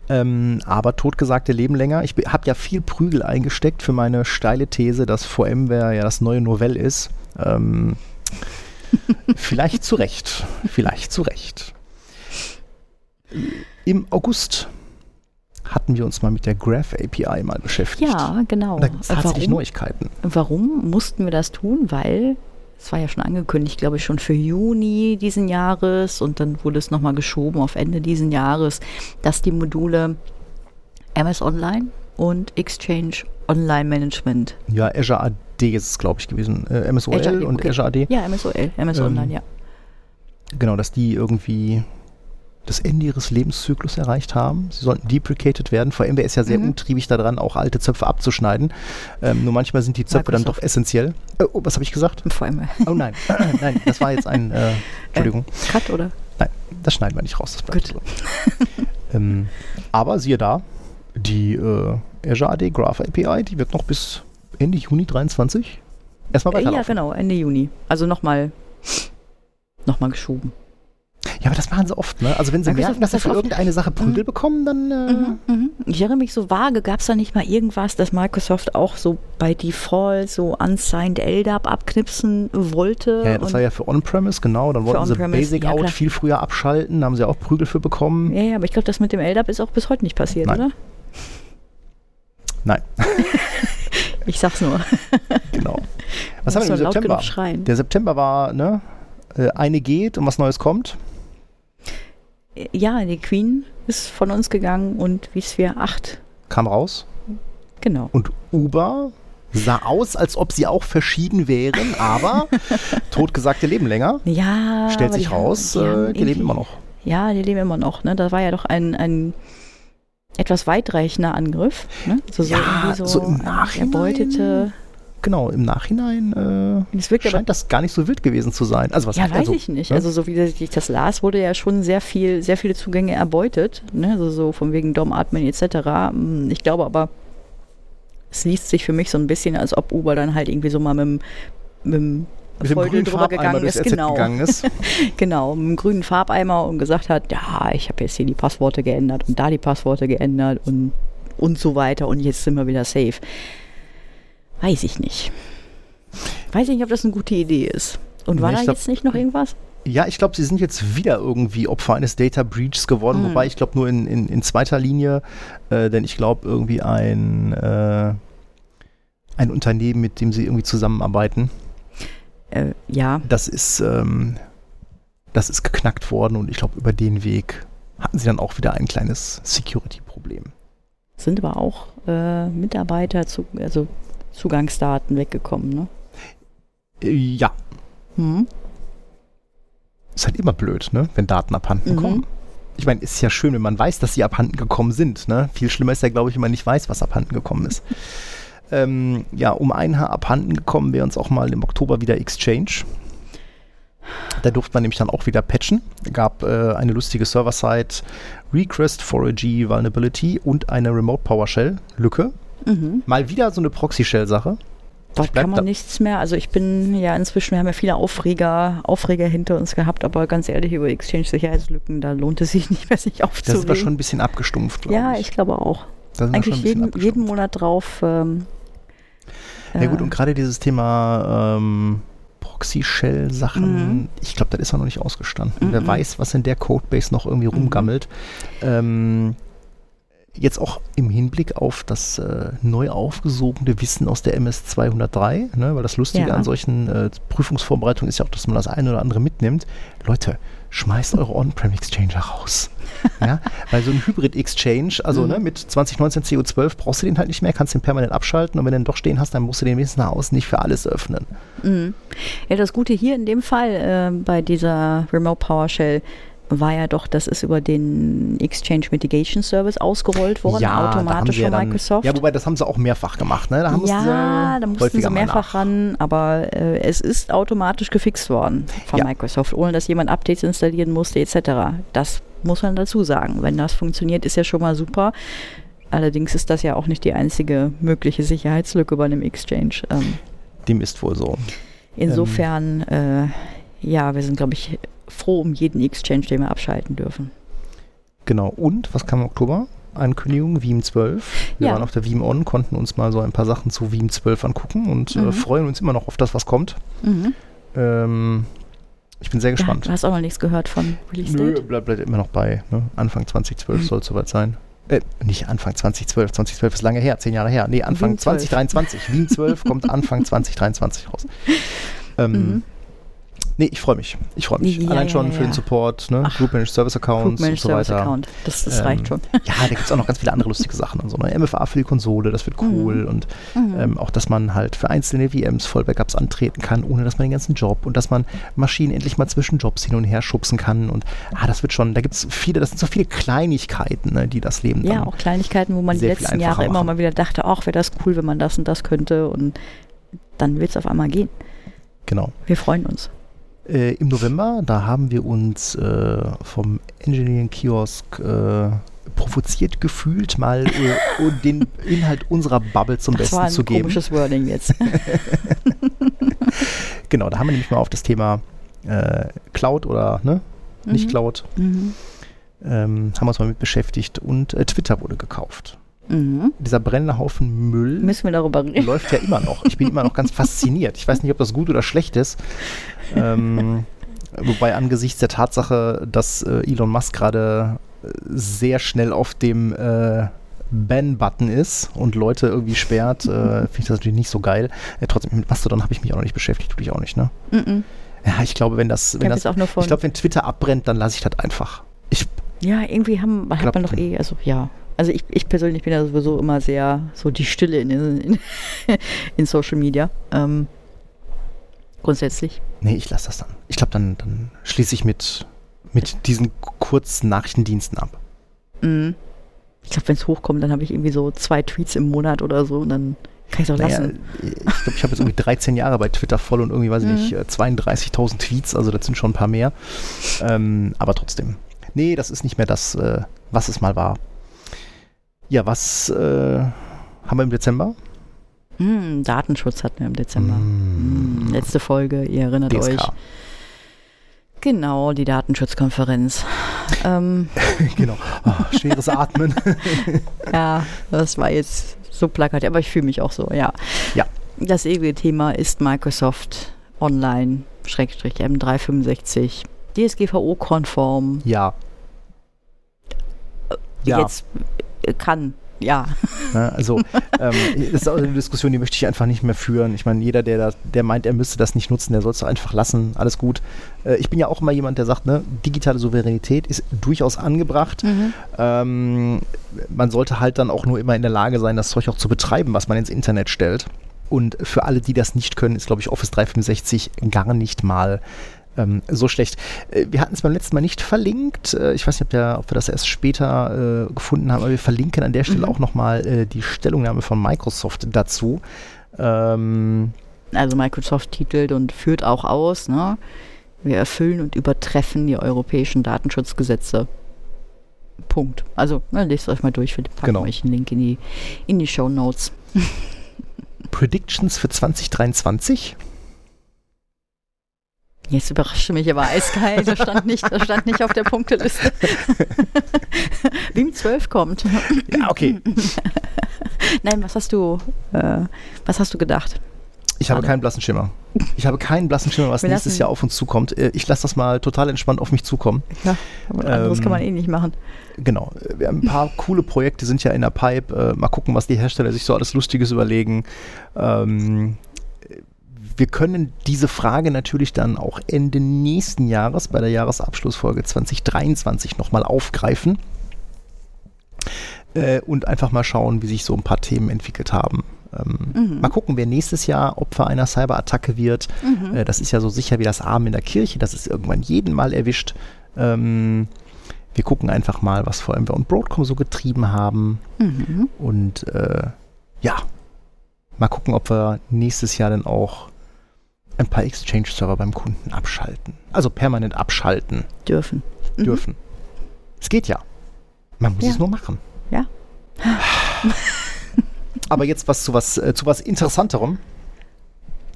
Ähm, aber totgesagte leben länger. Ich habe ja viel Prügel eingesteckt für meine steile These, dass VMware ja das neue Novell ist. Ähm, vielleicht zu Recht. Vielleicht zu Recht. Im August hatten wir uns mal mit der Graph API mal beschäftigt. ja, genau. Da gibt es tatsächlich warum, Neuigkeiten. warum mussten wir das tun? Weil es war ja schon angekündigt, glaube ich, schon für Juni diesen Jahres und dann wurde es nochmal geschoben auf Ende diesen Jahres, dass die Module MS Online und Exchange Online Management. Ja, Azure AD ist es, glaube ich, gewesen. Äh, MSOL Azure und okay. Azure AD. Ja, MSOL, MS Ähm, Online, ja. Genau, dass die irgendwie das Ende ihres Lebenszyklus erreicht haben. Sie sollten deprecated werden. VMware ist ja sehr Mhm. umtriebig daran, auch alte Zöpfe abzuschneiden. Ähm, nur manchmal sind die Zöpfe dann doch Microsoft. essentiell. Äh, oh, was habe ich gesagt? Vor allem Oh nein, nein, das war jetzt ein, äh, Entschuldigung. Cut oder? Nein, das schneiden wir nicht raus, das bleibt so. ähm, aber siehe da, die äh, Azure AD Graph API, die wird noch bis Ende Juni 23 erstmal Äh, ja, weiterlaufen. genau, Ende Juni. Also nochmal noch mal geschoben. Ja, aber das machen sie oft, ne? Also wenn sie Microsoft merken, dass sie das für irgendeine Sache Prügel bekommen, dann äh, Mhm, mhm. Ich erinnere mich so vage, gab es da nicht mal irgendwas, dass Microsoft auch so bei Default so unsigned LDAP abknipsen wollte? Ja, ja, das war ja für On-Premise, genau. Dann wollten sie Basic ja, Out klar. viel früher abschalten. Da haben sie auch Prügel für bekommen. ja, ja, aber ich glaube, das mit dem LDAP ist auch bis heute nicht passiert, Nein. oder? Nein, Ich sag's nur. genau. Was haben wir im September? Der September war, ne? äh, Eine geht und was Neues kommt. Ja, die Queen ist von uns gegangen und vSphere 8. Kam raus. Genau. Und Uber sah aus, als ob sie auch verschieden wären, aber totgesagte leben länger. Ja. Stellt sich die haben- raus, die haben äh, die leben immer noch. Ja, die leben immer noch. Ne? Da war ja doch ein, ein etwas weitreichender Angriff. Ne? Also so, Ja, irgendwie so, so im Nachhinein. erbeutete genau, im Nachhinein äh, aber scheint das gar nicht so wild gewesen zu sein. Also was Ja, heißt weiß also, ich nicht. ne? Also so wie ich das las, wurde ja schon sehr viel, sehr viele Zugänge erbeutet. Ne? Also so von wegen DOM-Admin etc. Hm, Ich glaube aber, es liest sich für mich so ein bisschen, als ob Uber dann halt irgendwie so mal mit dem, mit dem mit dem grünen drüber Farbeimer ist. Genau. gegangen ist. genau, mit dem grünen Farbeimer und gesagt hat, ja, ich habe jetzt hier die Passworte geändert und da die Passworte geändert und, und so weiter und jetzt sind wir wieder safe. Weiß ich nicht. Weiß ich nicht, ob das eine gute Idee ist. Und war Nee, da glaub- jetzt nicht noch irgendwas? Ja, ich glaube, sie sind jetzt wieder irgendwie Opfer eines Data Breaches geworden, Hm. wobei ich glaube nur in, in, in zweiter Linie, äh, denn ich glaube irgendwie ein, äh, ein Unternehmen, mit dem sie irgendwie zusammenarbeiten, Äh, ja, das ist, ähm, das ist geknackt worden und ich glaube, über den Weg hatten sie dann auch wieder ein kleines Security-Problem. sind aber auch äh, Mitarbeiter, zu, also Zugangsdaten weggekommen, ne? Äh, ja, Hm? ist halt immer blöd, ne? wenn Daten abhanden Mhm. kommen. Ich meine, ist ja schön, wenn man weiß, dass sie abhanden gekommen sind. Ne? Viel schlimmer ist ja, glaube ich, wenn man nicht weiß, was abhanden gekommen ist. Ähm, ja, um ein Haar abhanden gekommen wäre uns auch mal im Oktober wieder Exchange. Da durfte man nämlich dann auch wieder patchen. Gab äh, eine lustige Server-Side Request 4G Vulnerability und eine Remote PowerShell Lücke. Mhm. Mal wieder so eine Proxy-Shell-Sache. Dort kann man da- nichts mehr. Also ich bin ja inzwischen, wir haben ja viele Aufreger, Aufreger hinter uns gehabt, aber ganz ehrlich, über Exchange-Sicherheitslücken, da lohnt es sich nicht mehr, sich Das aufzuregen. ist aber schon ein bisschen abgestumpft, glaube ja, ich. ich glaube auch. Da sind wir schon Eigentlich jeden, jeden Monat drauf. Ähm, Ja gut, äh, und gerade dieses Thema ähm, Proxy-Shell-Sachen, Mhm. ich glaube, das ist auch noch nicht ausgestanden. Mhm. Wer weiß, was in der Codebase noch irgendwie Mhm. rumgammelt. Ähm, jetzt auch im Hinblick auf das äh, neu aufgesogene Wissen aus der MS 203, ne, weil das Lustige Ja. an solchen äh, Prüfungsvorbereitungen ist ja auch, dass man das eine oder andere mitnimmt. Leute, schmeißt eure On-Prem-Exchange raus. ja? Weil so ein Hybrid-Exchange, also Mhm. ne, mit 2019 CO12 brauchst du den halt nicht mehr, kannst den permanent abschalten und wenn du den doch stehen hast, dann musst du den wenigstens nach außen nicht für alles öffnen. Mhm. Ja, das Gute hier in dem Fall äh, bei dieser Remote PowerShell war ja doch, das ist über den Exchange Mitigation Service ausgerollt worden, haben automatisch sie ja von dann, Microsoft. Ja, wobei das haben sie auch mehrfach gemacht. Ne? Da ja, sie da mussten sie mehrfach nach. ran, aber äh, es ist automatisch gefixt worden von Ja. Microsoft, ohne dass jemand Updates installieren musste etc. Das muss man dazu sagen. Wenn das funktioniert, ist ja schon mal super. Allerdings ist das ja auch nicht die einzige mögliche Sicherheitslücke bei einem Exchange. Ähm, Dem ist wohl so. insofern, äh, ja, wir sind, glaube ich, froh um jeden Exchange, den wir abschalten dürfen. Genau. Und was kam im Oktober? Ankündigung, Veeam 12. Wir Ja. waren auf der Veeam On, konnten uns mal so ein paar Sachen zu Veeam 12 angucken und äh, Mhm. freuen uns immer noch auf das, was kommt. Mhm. Ähm, ich bin sehr Ja, gespannt. du hast auch noch nichts gehört von Release Nö, Date? bleibt, bleibt immer noch bei. Ne? Anfang 2012 Mhm. soll es soweit sein. Äh, nicht Anfang 2012. 2012 ist lange her, zehn Jahre her. Nee, Anfang 12. 2023. Veeam 12 kommt Anfang 2023 raus. Ähm, Mhm. Nee, ich freue mich. Ich freue mich. Ja, Allein ja, schon ja, für den. Support, ne? Ach, Group Managed Service Accounts Group und Managed so Service weiter. Account. Das, das Ähm, reicht schon. Ja, da gibt es auch noch ganz viele andere lustige Sachen und so. Ne? MFA für die Konsole, das wird cool. Mhm. Und Mhm. ähm, auch, dass man halt für einzelne VMs Vollbackups antreten kann, ohne dass man den ganzen Job und dass man Maschinen endlich mal zwischen Jobs hin und her schubsen kann. Und ah, das wird schon, da gibt es viele, das sind so viele Kleinigkeiten, ne, die das Leben Ja, auch Kleinigkeiten, wo man die letzten Jahre immer machen. mal wieder dachte, ach, wäre das cool, wenn man das und das könnte. Und dann wird es auf einmal gehen. Genau. Wir freuen uns. Äh, Im November, da haben wir uns äh, vom Engineering Kiosk äh, provoziert gefühlt, mal äh, den Inhalt unserer Bubble zum Das war Besten ein zu geben. komisches Wording jetzt. Genau, da haben wir nämlich mal auf das Thema äh, Cloud oder ne, nicht Mhm. Cloud, Mhm. ähm, haben wir uns mal mit beschäftigt und äh, Twitter wurde gekauft. Mhm. Dieser brennende Haufen Müll Müssen wir darüber reden? läuft ja immer noch. Ich bin immer noch ganz fasziniert. Ich weiß nicht, ob das gut oder schlecht ist. Ähm, wobei angesichts der Tatsache, dass äh, Elon Musk gerade äh, sehr schnell auf dem äh, Ban-Button ist und Leute irgendwie sperrt, äh, finde ich das natürlich nicht so geil. Äh, trotzdem, mit Mastodon habe ich mich auch noch nicht beschäftigt, tue ich auch nicht, ne? Mhm. Ja, ich glaube, wenn das, Ich wenn habe das ich glaube, wenn Twitter abbrennt, dann lasse ich das einfach. Ich, ja, irgendwie haben, hat man doch eh, also ja. Also ich, ich persönlich bin ja sowieso immer sehr so die Stille in, in, in Social Media. Ähm, grundsätzlich. nee, ich lasse das dann. Ich glaube, dann, dann schließe ich mit, mit diesen Kurznachrichtendiensten ab. Mhm. Ich glaube, wenn es hochkommt, dann habe ich irgendwie so zwei Tweets im Monat oder so und dann Kann ich doch Naja, lassen. ich glaube, ich habe jetzt irgendwie 13 Jahre bei Twitter voll und irgendwie, weiß ich Mhm. nicht, äh, 32.000 Tweets, also das sind schon ein paar mehr. Ähm, aber trotzdem. Nee, das ist nicht mehr das, äh, was es mal war. Ja, was äh, haben wir im Dezember? Hm, Datenschutz hatten wir im Dezember. Mm. Letzte Folge, ihr erinnert DSK. euch. Genau, die Datenschutzkonferenz. Ähm, genau. Ah, schweres Atmen. ja, das war jetzt so plakativ, aber ich fühle mich auch so, ja. Ja. Das ewige Thema ist Microsoft Online, Schrägstrich M365, DSGVO-konform. ja. Ja. Jetzt äh, kann, ja. Ne, also, ähm, das ist auch eine Diskussion, die möchte ich einfach nicht mehr führen. Ich meine, jeder, der, da, der meint, er müsste das nicht nutzen, der soll es doch einfach lassen. Alles gut. Äh, ich bin ja auch immer jemand, der sagt, ne, digitale Souveränität ist durchaus angebracht. Ähm, man sollte halt dann auch nur immer in der Lage sein, das Zeug auch zu betreiben, was man ins Internet stellt. Und für alle, die das nicht können, ist, glaube ich, Office 365 gar nicht mal ähm, so schlecht. Äh, wir hatten es beim letzten Mal nicht verlinkt. Äh, ich weiß nicht, ob, der, ob wir das erst später äh, gefunden haben, aber wir verlinken an der Stelle Mhm. auch nochmal äh, die Stellungnahme von Microsoft dazu. Ähm, Also Microsoft titelt und führt auch aus, ne? Wir erfüllen und übertreffen die europäischen Datenschutzgesetze. Punkt. Also, ne, lest euch mal durch. Wir packen Genau. euch einen Link in die, in die Show Notes. Predictions für 2023. Jetzt überraschte mich aber eiskalt. Das stand nicht, das stand nicht auf der Punkteliste. Wem 12 kommt. Ja, okay. Nein, was hast du, äh, was hast du gedacht? Ich habe Schade. keinen blassen Schimmer. Ich habe keinen blassen Schimmer, was Wir nächstes lassen- Jahr auf uns zukommt. Äh, Ich lasse das mal total entspannt auf mich zukommen. Ja, aber anderes Ähm, kann man eh nicht machen. Genau. Wir haben ein paar coole Projekte, sind ja in der Pipe. Äh, mal gucken, was die Hersteller sich so alles Lustiges überlegen. Ähm, wir können diese Frage natürlich dann auch Ende nächsten Jahres bei der Jahresabschlussfolge 2023 nochmal aufgreifen. Äh, und einfach mal schauen, wie sich so ein paar Themen entwickelt haben. Ähm, Mhm. Mal gucken, wer nächstes Jahr Opfer einer Cyberattacke wird. Mhm. Äh, das ist ja so sicher wie das Abend in der Kirche. Das ist irgendwann jeden Mal erwischt. Ähm, wir gucken einfach mal, was vor allem wir und Broadcom so getrieben haben. Mhm. Und äh, ja, mal gucken, ob wir nächstes Jahr dann auch ein paar Exchange-Server beim Kunden abschalten. Also permanent abschalten Dürfen. Mhm. dürfen. Es geht ja. Man muss Ja. es nur machen. Ja. Aber jetzt was zu was, äh, zu was Interessanterem.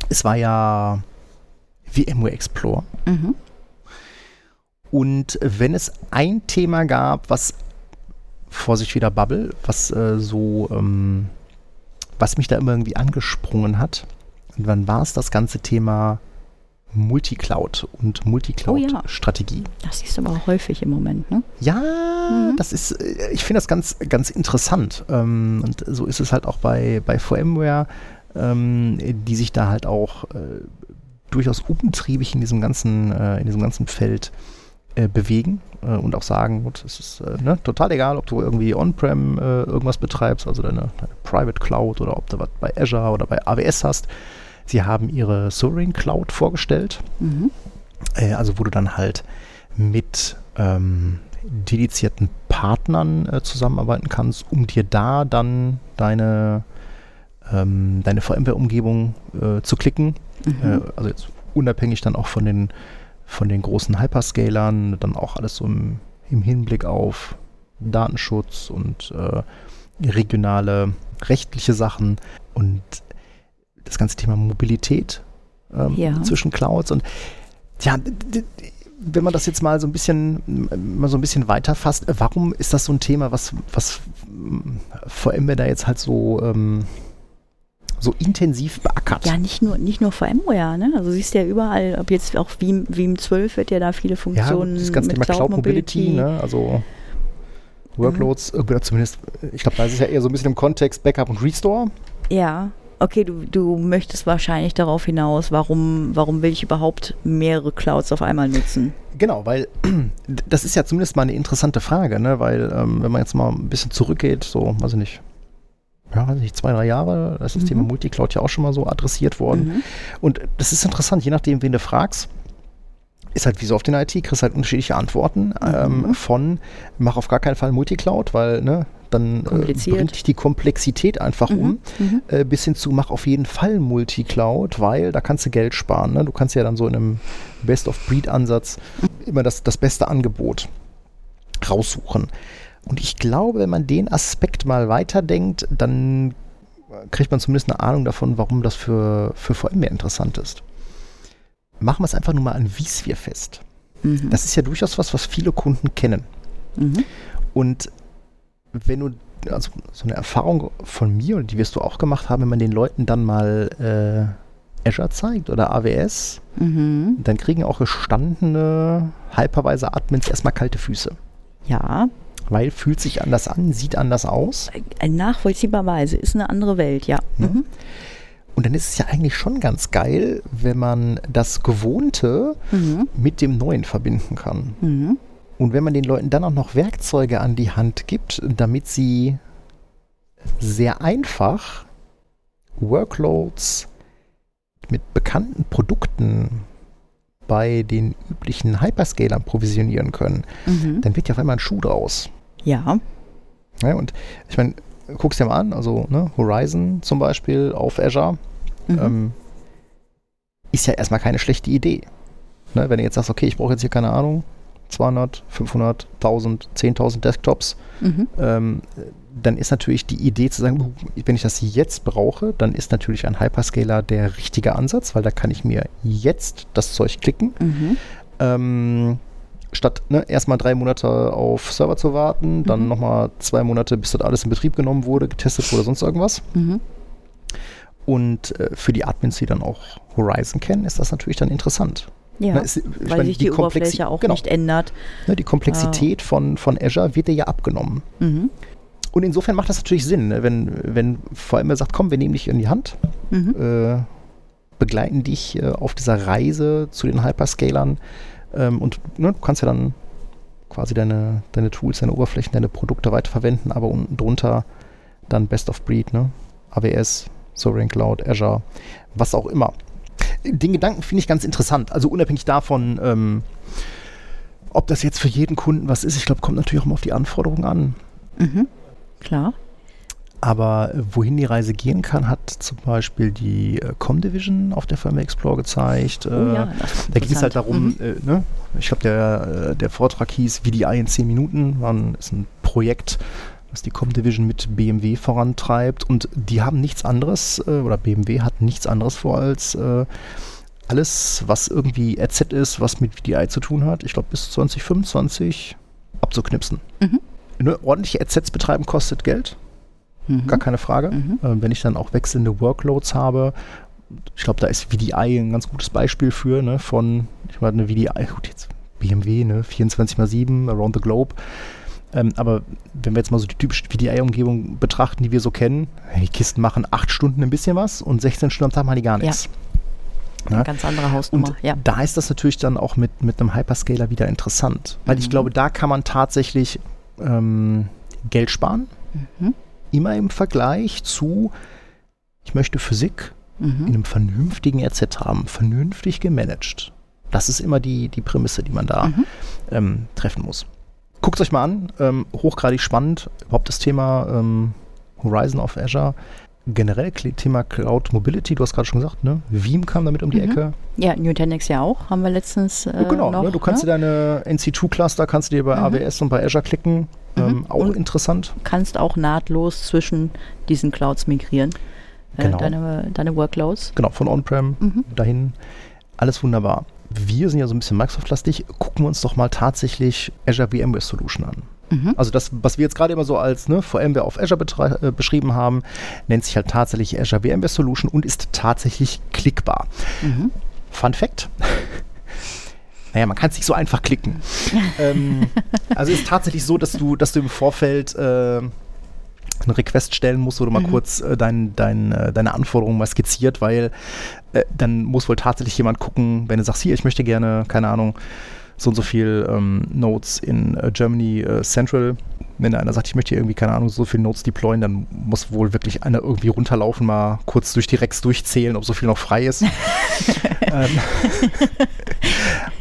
Es war ja VMware Explorer. Mhm. Und wenn es ein Thema gab, was Vorsicht wieder Bubble, was äh, so, ähm, was mich da immer irgendwie angesprungen hat, und dann war es das ganze Thema Multicloud und Oh ja. Multicloud-Strategie. Das siehst du aber auch häufig im Moment, ne? Ja, Mhm. das ist, äh, ich finde das ganz, ganz interessant. Ähm, und so ist es halt auch bei, bei VMware, ähm, die sich da halt auch äh, durchaus umtriebig in diesem ganzen, äh, in diesem ganzen Feld bewegen und auch sagen, gut, es ist ne, total egal, ob du irgendwie On-Prem äh, irgendwas betreibst, also deine, deine Private Cloud oder ob du was bei Azure oder bei AWS hast. Sie haben ihre Sovereign Cloud vorgestellt. Mhm. Äh, also wo du dann halt mit ähm, dedizierten Partnern äh, zusammenarbeiten kannst, um dir da dann deine, ähm, deine VMware-Umgebung äh, zu klicken. Mhm. Äh, also jetzt unabhängig dann auch von den, von den großen Hyperscalern, dann auch alles so im, im Hinblick auf Datenschutz und äh, regionale rechtliche Sachen und das ganze Thema Mobilität ähm, Ja. zwischen Clouds und ja, wenn man das jetzt mal so ein bisschen mal so ein bisschen weiterfasst, warum ist das so ein Thema, was was m, VMware da jetzt halt so ähm, so intensiv beackert? Ja, nicht nur, nicht nur VMware, ne? Also siehst du ja überall, ob jetzt auch Veeam, Veeam 12 wird ja da viele Ja, Funktionen das ganze mit Thema Cloud, Cloud Mobility, ne? also Workloads, oder zumindest, ich glaube, da ist es ja eher so ein bisschen im Kontext Backup und Restore. Ja, okay, du, du möchtest wahrscheinlich darauf hinaus, warum, warum will ich überhaupt mehrere Clouds auf einmal nutzen? Genau, weil das ist ja zumindest mal eine interessante Frage, ne? weil ähm, wenn man jetzt mal ein bisschen zurückgeht, so, weiß ich nicht, ja, weiß ich nicht, zwei, drei Jahre, da ist das Mhm. Thema Multicloud ja auch schon mal so adressiert worden. Mhm. Und das ist interessant, je nachdem, wen du fragst, ist halt wie so in der IT, kriegst halt unterschiedliche Antworten ähm, Mhm. von, mach auf gar keinen Fall Multicloud, weil ne, dann äh, bringt dich die Komplexität einfach um, Mhm. äh, bis hin zu mach auf jeden Fall Multicloud, weil da kannst du Geld sparen. Ne? Du kannst ja dann so in einem Best-of-Breed-Ansatz immer das, das beste Angebot raussuchen. Und ich glaube, wenn man den Aspekt mal weiterdenkt, dann kriegt man zumindest eine Ahnung davon, warum das für, für VMware interessant ist. Machen wir es einfach nur mal an vSphere fest. Mhm. Das ist ja durchaus was, was viele Kunden kennen. Mhm. Und wenn du, also so eine Erfahrung von mir, und die wirst du auch gemacht haben, wenn man den Leuten dann mal äh, Azure zeigt oder AWS, Mhm. dann kriegen auch gestandene Hypervisor-Admins erstmal kalte Füße. Ja, Weil fühlt sich anders an, sieht anders aus. äh, nachvollziehbarweise ist eine andere Welt, ja. Ja. Mhm. Und dann ist es ja eigentlich schon ganz geil, wenn man das Gewohnte Mhm. mit dem Neuen verbinden kann. Mhm. Und wenn man den Leuten dann auch noch Werkzeuge an die Hand gibt, damit sie sehr einfach Workloads mit bekannten Produkten bei den üblichen Hyperscalern provisionieren können, Mhm. dann wird ja auf einmal ein Schuh draus. Ja. Ja, und ich meine, guck's dir mal an, also ne, Horizon zum Beispiel auf Azure Mhm. ähm, ist ja erstmal keine schlechte Idee. Ne, wenn du jetzt sagst, okay, ich brauche jetzt hier keine Ahnung, 200, 500, 1000, 10.000 Desktops, Mhm. ähm, dann ist natürlich die Idee zu sagen, wenn ich das jetzt brauche, dann ist natürlich ein Hyperscaler der richtige Ansatz, weil da kann ich mir jetzt das Zeug klicken. Mhm. Ähm, statt ne, erstmal drei Monate auf Server zu warten, dann Mhm. nochmal zwei Monate, bis das alles in Betrieb genommen wurde, getestet wurde, sonst irgendwas. Mhm. Und äh, für die Admins, die dann auch Horizon kennen, ist das natürlich dann interessant. Ja. Ne, es- Weil meine, sich die, Komplexi- Oberfläche auch genau, nicht ändert. Ne, die Komplexität von, von Azure wird dir ja abgenommen. Mhm. Und insofern macht das natürlich Sinn, ne? wenn, wenn vor allem sagt, komm, wir nehmen dich in die Hand, Mhm. äh, begleiten dich äh, auf dieser Reise zu den Hyperscalern ähm, und ne, du kannst ja dann quasi deine, deine Tools, deine Oberflächen, deine Produkte weiterverwenden, aber unten drunter dann Best of Breed, ne? AWS, Sovereign Cloud, Azure, was auch immer. Den Gedanken finde ich ganz interessant. Also unabhängig davon, ähm, ob das jetzt für jeden Kunden was ist, ich glaube, kommt natürlich auch immer auf die Anforderungen an. Mhm. Klar. Aber äh, wohin die Reise gehen kann, hat zum Beispiel die äh, Comdivision auf der Firma Explore gezeigt. Oh Äh, ja, da ging es halt darum, äh, ne? ich glaube, der, der Vortrag hieß VDI in 10 Minuten, war ein, ist ein Projekt, was die Comdivision mit BMW vorantreibt und die haben nichts anderes, äh, oder BMW hat nichts anderes vor als äh, alles, was irgendwie RZ ist, was mit VDI zu tun hat, ich glaube bis 2025 abzuknipsen. Mhm. Ne, ordentliche RZs betreiben kostet Geld, Mhm. gar keine Frage. Mhm. Ähm, wenn ich dann auch wechselnde Workloads habe, ich glaube, da ist VDI ein ganz gutes Beispiel für, ne, von, ich meine, eine VDI, gut, jetzt BMW, ne, 24 x 7, around the globe. Ähm, aber wenn wir jetzt mal so die typische VDI-Umgebung betrachten, die wir so kennen, die Kisten machen 8 Stunden ein bisschen was und 16 Stunden am Tag machen die gar Ja. nichts. Eine ganz andere Hausnummer. Und ja. da ist das natürlich dann auch mit, mit einem Hyperscaler wieder interessant. Weil ich Mhm. glaube, da kann man tatsächlich ähm, Geld sparen. Mhm. Immer im Vergleich zu, ich möchte Physik in Mhm. einem vernünftigen RZ haben, vernünftig gemanagt. Das ist immer die, die Prämisse, die man da Mhm. ähm, treffen muss. Guckt euch mal an, ähm, hochgradig spannend, überhaupt das Thema ähm, Horizon auf Azure. Generell Thema Cloud Mobility, du hast gerade schon gesagt, ne? Veeam kam damit um die Mhm. Ecke. Ja, Nutanix ja auch, haben wir letztens äh, genau, noch. ne? du kannst dir deine NC2-Cluster, kannst du dir bei Mhm. AWS und bei Azure klicken. Ähm, Mhm. auch Und- interessant. kannst auch nahtlos zwischen diesen Clouds migrieren. Äh, Genau. deine, deine Workloads. Genau, von On-Prem Mhm. dahin. Alles wunderbar. Wir sind ja so ein bisschen Microsoft-lastig. Gucken wir uns doch mal tatsächlich Azure VMware Solution an. Mhm. Also das, was wir jetzt gerade immer so als ne, VMware auf Azure äh, beschrieben haben, nennt sich halt tatsächlich Azure VMware Solution und ist tatsächlich klickbar. Mhm. Fun Fact. Naja, man kann es nicht so einfach klicken. ähm, also ist tatsächlich so, dass du, dass du im Vorfeld äh, einen Request stellen musst, wo du mal Mhm. kurz äh, dein, dein, äh, deine Anforderungen mal skizziert, weil äh, dann muss wohl tatsächlich jemand gucken, wenn du sagst, hier, ich möchte gerne, keine Ahnung, so und so viel ähm, Nodes in äh, Germany äh, Central. Wenn da einer sagt, ich möchte hier irgendwie, keine Ahnung, so viele Nodes deployen, dann muss wohl wirklich einer irgendwie runterlaufen, mal kurz durch die Rex durchzählen, ob so viel noch frei ist. ähm,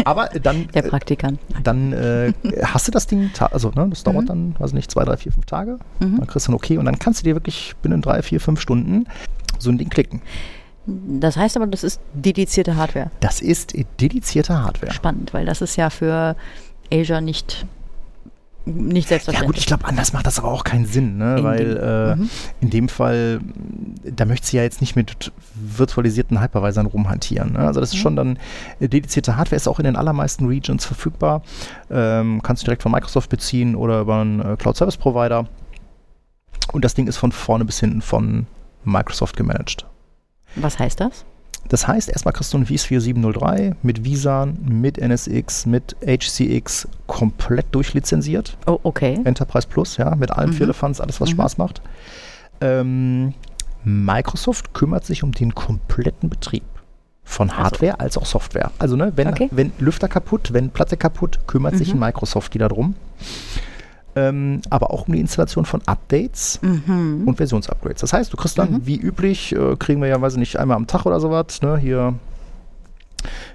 Aber dann, Der Praktikant. dann äh, hast du das Ding, also ne, das dauert Mhm. dann, weiß nicht, zwei, drei, vier, fünf Tage. Mhm. Dann kriegst du ein Okay und dann kannst du dir wirklich binnen drei, vier, fünf Stunden so ein Ding klicken. Das heißt aber, das ist dedizierte Hardware. Das ist dedizierte Hardware. Spannend, weil das ist ja für Asia nicht, nicht Ja selbstverständlich. gut, ich glaube, anders macht das aber auch keinen Sinn, ne? In weil dem- äh, Mhm. in dem Fall, da möchtest du ja jetzt nicht mit virtualisierten Hypervisern rumhantieren. Ne? Also das ist Mhm. schon dann äh, dedizierte Hardware, ist auch in den allermeisten Regions verfügbar. Ähm, kannst du direkt von Microsoft beziehen oder über einen äh, Cloud Service Provider. Und das Ding ist von vorne bis hinten von Microsoft gemanagt. Was heißt das? Das heißt, erstmal kriegst du ein vSphere 703 mit vSAN, mit NSX, mit HCX komplett durchlizenziert. Oh, okay. Enterprise Plus, ja, mit allem Mhm. Firlefanz, alles, was Mhm. Spaß macht. Ähm, Microsoft kümmert sich um den kompletten Betrieb. Von Also- Hardware als auch Software. Also, ne, wenn, Okay. wenn Lüfter kaputt, wenn Platte kaputt, kümmert sich Mhm. Microsoft wieder drum. Ähm, aber auch um die Installation von Updates Mhm. und Versionsupgrades. Das heißt, du kriegst dann, Mhm. wie üblich, äh, kriegen wir ja, weiß ich nicht, einmal am Tag oder sowas, ne, hier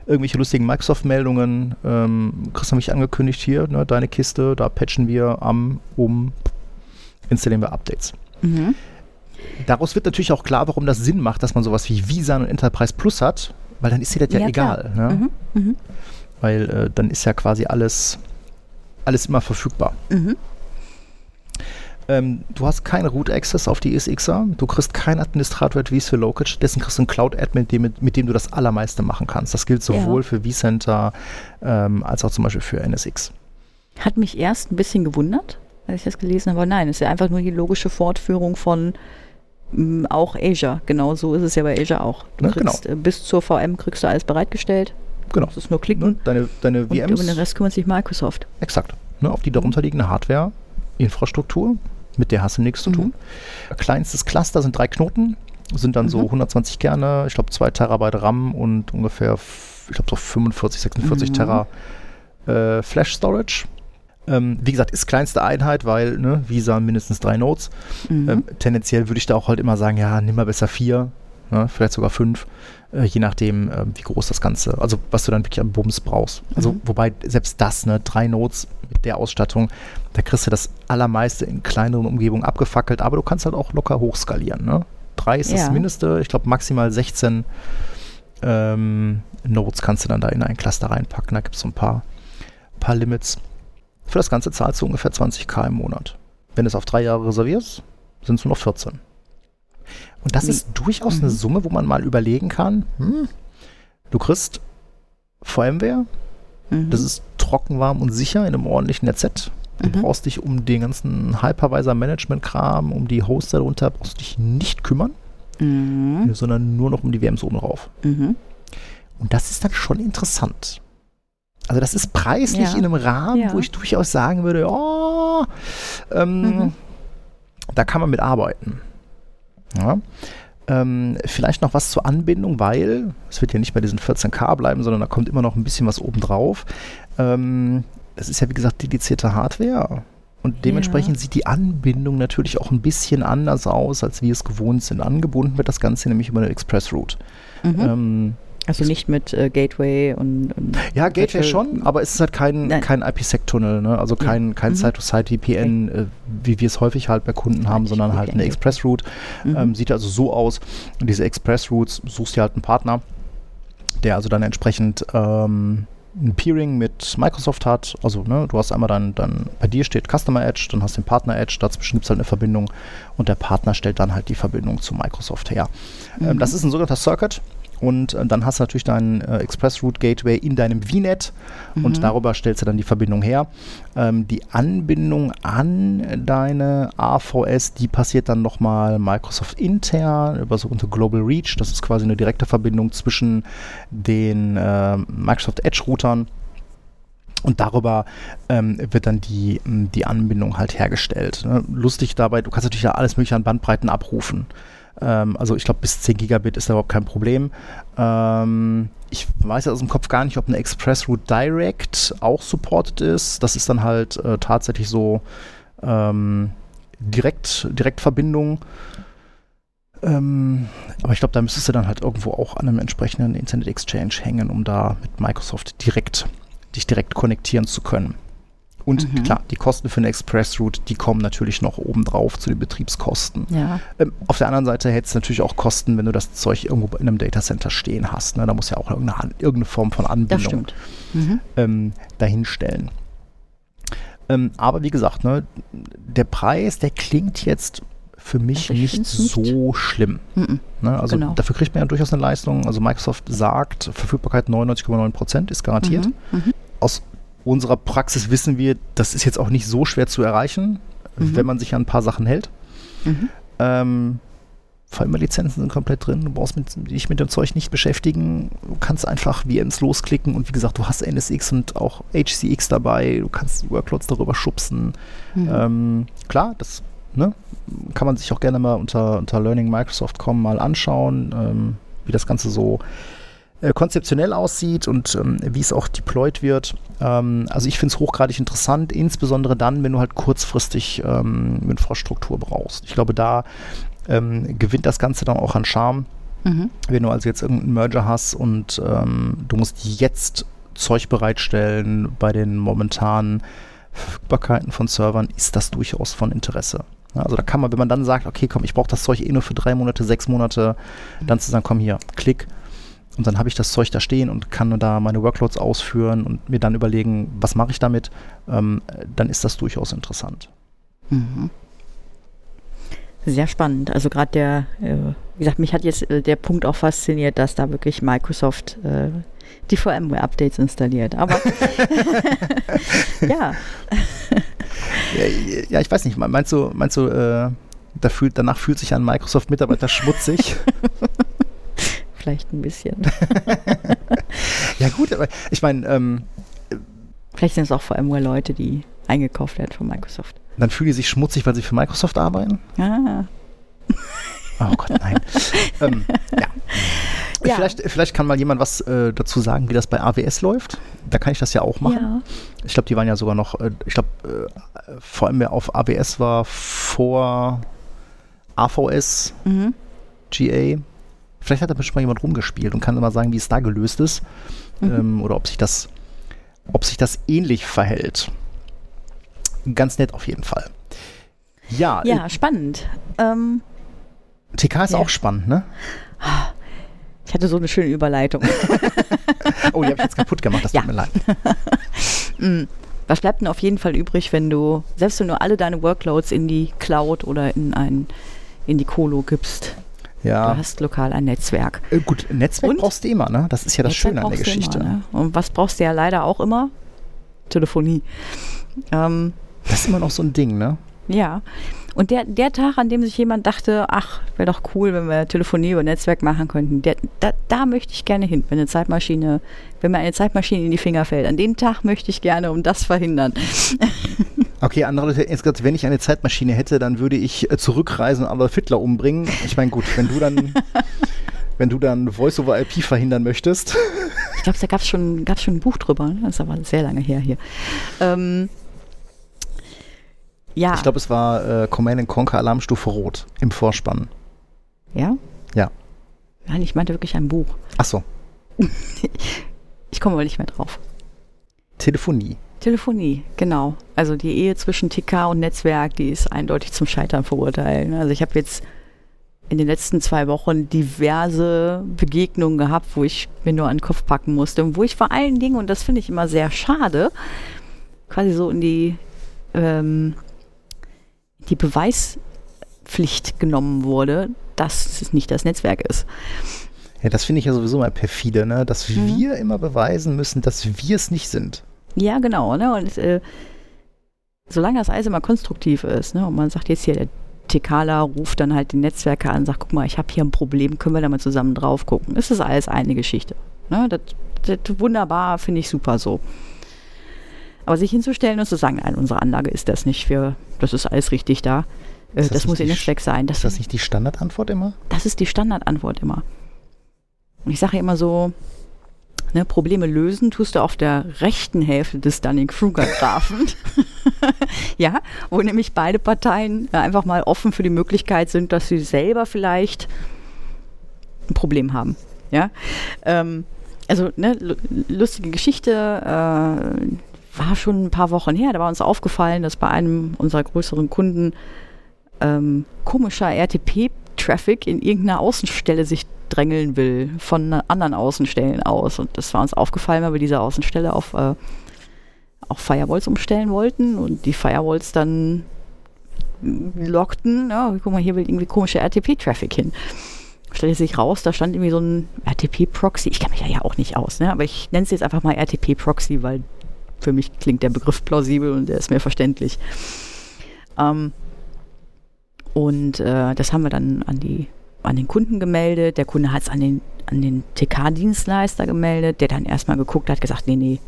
irgendwelche lustigen Microsoft-Meldungen, ähm, kriegst du mich angekündigt hier, ne, deine Kiste, da patchen wir am, um, installieren wir Updates. Mhm. Daraus wird natürlich auch klar, warum das Sinn macht, dass man sowas wie Visan und Enterprise Plus hat, weil dann ist dir das ja, Ja, egal. Ne? Mhm. Mhm. Weil äh, dann ist ja quasi alles, alles immer verfügbar. Mhm. Ähm, du hast keinen Root-Access auf die ESXer, du kriegst keinen Administrator at vSphere Local, stattdessen kriegst du einen Cloud-Admin, mit, mit dem du das Allermeiste machen kannst. Das gilt sowohl Ja. für vCenter ähm, als auch zum Beispiel für NSX. Hat mich erst ein bisschen gewundert, als ich das gelesen habe. Aber nein, es ist ja einfach nur die logische Fortführung von m, auch Asia. Genau so ist es ja bei Asia auch. Du Ja, kriegst äh, bis zur VM kriegst du alles bereitgestellt. Genau. Das ist nur klicken. Ne? Deine, deine Und über den VMs, Rest kümmert sich Microsoft. exakt. Ne? Auf die darunterliegende Hardware, Infrastruktur, mit der hast du nichts zu Mhm. tun. Kleinstes Cluster sind drei Knoten, sind dann so Mhm. 120 Kerne, ich glaube 2 Terabyte RAM und ungefähr, ich glaube so 45, 46 Mhm. Terra äh, Flash Storage. Ähm, wie gesagt, ist kleinste Einheit, weil ne, Visa mindestens drei Nodes. Mhm. Ähm, tendenziell würde ich da auch halt immer sagen, ja, nimm mal besser vier, ne, vielleicht sogar fünf, äh, je nachdem, äh, wie groß das Ganze, also was du dann wirklich an Bums brauchst. Also Mhm. wobei selbst das, ne, drei Nodes mit der Ausstattung, da kriegst du das allermeiste in kleineren Umgebungen abgefackelt, aber du kannst halt auch locker hochskalieren. Ne? Drei ist das Ja. Mindeste, ich glaube maximal 16 ähm, Nodes kannst du dann da in ein Cluster reinpacken, da gibt es so ein paar, paar Limits. Für das Ganze zahlst du ungefähr 20k im Monat. Wenn du es auf drei Jahre reservierst, sind es nur noch 14. Und das ist durchaus eine Mhm. Summe, wo man mal überlegen kann, hm, du kriegst VMware, Mhm. das ist trocken, warm und sicher in einem ordentlichen NZ. Du Mhm. brauchst dich um den ganzen Hypervisor-Management-Kram, um die Hoster darunter, brauchst du dich nicht kümmern, Mhm. sondern nur noch um die VMs oben drauf. Mhm. Und das ist dann schon interessant. Also das ist preislich Ja. in einem Rahmen, Ja. wo ich durchaus sagen würde, oh, ähm, Mhm. da kann man mit arbeiten. Ja. Ähm, vielleicht noch was zur Anbindung, weil es wird ja nicht bei diesen 14K bleiben, sondern da kommt immer noch ein bisschen was obendrauf. Ähm, das ist ja wie gesagt dedizierte Hardware. Und dementsprechend sieht die Anbindung natürlich auch ein bisschen anders aus, als wir es gewohnt sind. Angebunden wird das Ganze nämlich über eine Express Route. Mhm. Ähm, also nicht mit äh, Gateway und, und Ja, Gateway Virtual- schon, aber es ist halt kein, Nein. kein IPsec-Tunnel, ne? also kein, kein Mhm. Site-to-Site-VPN, äh, wie wir es häufig halt bei Kunden haben, sondern halt eine. Express-Route. Mhm. Ähm, sieht also so aus. Und diese Express-Routes suchst dir halt einen Partner, der also dann entsprechend ähm, ein Peering mit Microsoft hat. Also ne, du hast einmal dann, dann, bei dir steht Customer Edge, dann hast du den Partner Edge, dazwischen gibt es halt eine Verbindung und der Partner stellt dann halt die Verbindung zu Microsoft her. Ähm, Mhm. das ist ein sogenannter Circuit. Und äh, dann hast du natürlich deinen äh, Express Route Gateway in deinem VNet und Mhm. darüber stellst du dann die Verbindung her. Ähm, die Anbindung an deine AVS, die passiert dann nochmal Microsoft intern über sogenannte Global Reach. Das ist quasi eine direkte Verbindung zwischen den äh, Microsoft Edge Routern. Und darüber ähm, wird dann die, die Anbindung halt hergestellt. Ne? Lustig dabei, du kannst natürlich ja alles mögliche an Bandbreiten abrufen. Ähm, also ich glaube, bis 10 Gigabit ist da überhaupt kein Problem. Ähm, ich weiß ja aus dem Kopf gar nicht, ob eine Express Route Direct auch supported ist. Das ist dann halt äh, tatsächlich so ähm, direkt, Direktverbindung. Ähm, aber ich glaube, da müsstest du dann halt irgendwo auch an einem entsprechenden Internet Exchange hängen, um da mit Microsoft direkt dich direkt konnektieren zu können. Und Mhm. klar, die Kosten für eine Express-Route, die kommen natürlich noch obendrauf zu den Betriebskosten. Ja. Ähm, auf der anderen Seite hätte es natürlich auch Kosten, wenn du das Zeug irgendwo in einem Datacenter stehen hast. Ne? Da muss ja auch irgendeine, irgendeine Form von Anbindung. Mhm. ähm, dahinstellen. Ähm, aber wie gesagt, ne, der Preis, der klingt jetzt für mich ich nicht nicht- so schlimm. Mhm. Ne? Also Genau. dafür kriegt man ja durchaus eine Leistung. Also Microsoft sagt, Verfügbarkeit 99,9 Prozent ist garantiert. Mhm. Mhm. Aus unserer Praxis wissen wir, das ist jetzt auch nicht so schwer zu erreichen, Mhm. wenn man sich an ein paar Sachen hält. Mhm. Ähm, Firmware-Lizenzen sind komplett drin. Du brauchst mit, dich mit dem Zeug nicht beschäftigen. Du kannst einfach VMs losklicken und wie gesagt, du hast NSX und auch HCX dabei. Du kannst Workloads darüber schubsen. Mhm. Ähm, klar, das ne, kann man sich auch gerne mal unter, unter learningmicrosoft.com mal anschauen, ähm, wie das Ganze so äh, konzeptionell aussieht und ähm, wie es auch deployed wird. Ähm, also ich finde es hochgradig interessant, insbesondere dann, wenn du halt kurzfristig ähm, Infrastruktur brauchst. Ich glaube, da ähm, gewinnt das Ganze dann auch an Charme, Mhm. wenn du also jetzt irgendeinen Merger hast und ähm, du musst jetzt Zeug bereitstellen bei den momentanen Verfügbarkeiten von Servern, ist das durchaus von Interesse. Also da kann man, wenn man dann sagt, okay, komm, ich brauche das Zeug eh nur für drei Monate, sechs Monate, dann zu sagen, komm hier, klick. Und dann habe ich das Zeug da stehen und kann da meine Workloads ausführen und mir dann überlegen, was mache ich damit, ähm, dann ist das durchaus interessant. Mhm. Sehr spannend. Also gerade der, äh, wie gesagt, mich hat jetzt äh, der Punkt auch fasziniert, dass da wirklich Microsoft äh, die VMware-Updates installiert. Aber ja, Ja, ja, ich weiß nicht, meinst du, meinst du, äh, da fühlt, danach fühlt sich ein Microsoft-Mitarbeiter schmutzig? vielleicht ein bisschen. ja gut, aber ich meine, ähm, Vielleicht sind es auch VMware-Leute, die eingekauft werden von Microsoft. dann fühlen die sich schmutzig, weil sie für Microsoft arbeiten? Ah, Oh Gott, nein. ähm, ja. Ja. Vielleicht, vielleicht kann mal jemand was äh, dazu sagen, wie das bei AWS läuft. Da kann ich das ja auch machen. ja. Ich glaube, die waren ja sogar noch, äh, ich glaube, äh, vor allem mehr auf AWS war vor AVS, Mhm. GA. Vielleicht hat da bestimmt mal jemand rumgespielt und kann mal sagen, wie es da gelöst ist. Mhm. Ähm, oder ob sich das, ob sich das ähnlich verhält. Ganz nett auf jeden Fall. Ja, ja, spannend. Ähm, äh, TK ist Ja. auch spannend, ne? ich hatte so eine schöne Überleitung. Oh, die habe ich jetzt kaputt gemacht, das Ja. tut mir leid. Mm. Was bleibt denn auf jeden Fall übrig, wenn du, selbst wenn du alle deine Workloads in die Cloud oder in ein in die Colo gibst, Ja, du hast lokal ein Netzwerk. äh, gut, Netzwerk Und? brauchst du immer, ne? Das ist ja das Netzwerk Schöne an der Geschichte. Immer, ne? Und was brauchst du ja leider auch immer? Telefonie. Ähm, Das ist immer noch so ein Ding, ne? ja. Und der, der Tag, an dem sich jemand dachte, ach, wäre doch cool, wenn wir Telefonie über Netzwerk machen könnten, der, da, da möchte ich gerne hin, wenn eine Zeitmaschine, wenn mir eine Zeitmaschine in die Finger fällt. An den Tag möchte ich gerne, um das verhindern. Okay, andere Leute hätten jetzt gesagt, wenn ich eine Zeitmaschine hätte, dann würde ich äh, zurückreisen und Adolf Hitler umbringen. Ich meine, gut, wenn du dann, wenn du dann Voice-over-IP verhindern möchtest. Ich glaube, da gab es schon, gab's schon ein Buch drüber. Ne? Das ist aber sehr lange her hier. Ähm, ja. Ich glaube, es war äh, Command Conquer Alarmstufe Rot im Vorspann. ja? Ja. Nein, ich meinte wirklich ein Buch. Achso, Ich komme aber nicht mehr drauf. Telefonie. Telefonie, genau. Also die Ehe zwischen TK und Netzwerk, die ist eindeutig zum Scheitern verurteilt. Also ich habe jetzt in den letzten zwei Wochen diverse Begegnungen gehabt, wo ich mir nur an den Kopf packen musste und wo ich vor allen Dingen, und das finde ich immer sehr schade, quasi so in die, ähm, die Beweispflicht genommen wurde, dass es nicht das Netzwerk ist. Ja, das finde ich ja sowieso mal perfide, ne? Dass Mhm. wir immer beweisen müssen, dass wir es nicht sind. Ja, genau. Ne? Und äh, solange das alles immer konstruktiv ist, ne? und man sagt jetzt hier, der Tekala ruft dann halt die Netzwerke an und sagt, guck mal, ich habe hier ein Problem, können wir da mal zusammen drauf gucken. Es ist alles eine Geschichte. Ne? Das, das wunderbar, finde ich super so. Aber sich hinzustellen und zu sagen, nein, unsere Anlage ist das nicht, wir, das ist alles richtig da. Äh, das, das muss nicht ihr Netzwerk sein. Das, Ist das nicht die Standardantwort immer? das ist die Standardantwort immer. Und ich sage immer so, ne, Probleme lösen tust du auf der rechten Hälfte des Dunning-Kruger-Graphen. ja, wo nämlich beide Parteien äh, einfach mal offen für die Möglichkeit sind, dass sie selber vielleicht ein Problem haben. Ja, ähm, also ne, lu- lustige Geschichte, äh, war schon ein paar Wochen her, da war uns aufgefallen, dass bei einem unserer größeren Kunden ähm, komischer RTP-Traffic in irgendeiner Außenstelle sich drängeln will, von anderen Außenstellen aus. Und das war uns aufgefallen, weil wir diese Außenstelle auf, äh, auf Firewalls umstellen wollten und die Firewalls dann lockten, ja, guck mal, hier will irgendwie komischer RTP-Traffic hin. Stellte sich raus, da stand irgendwie so ein RTP-Proxy. Ich kenne mich ja, ja auch nicht aus, ne? aber ich nenne es jetzt einfach mal RTP-Proxy, weil für mich klingt der Begriff plausibel und der ist mir verständlich. Ähm, und äh, das haben wir dann an, die, an den Kunden gemeldet. Der Kunde hat es an den, an den TK-Dienstleister gemeldet, der dann erstmal geguckt hat, gesagt, nee, nee,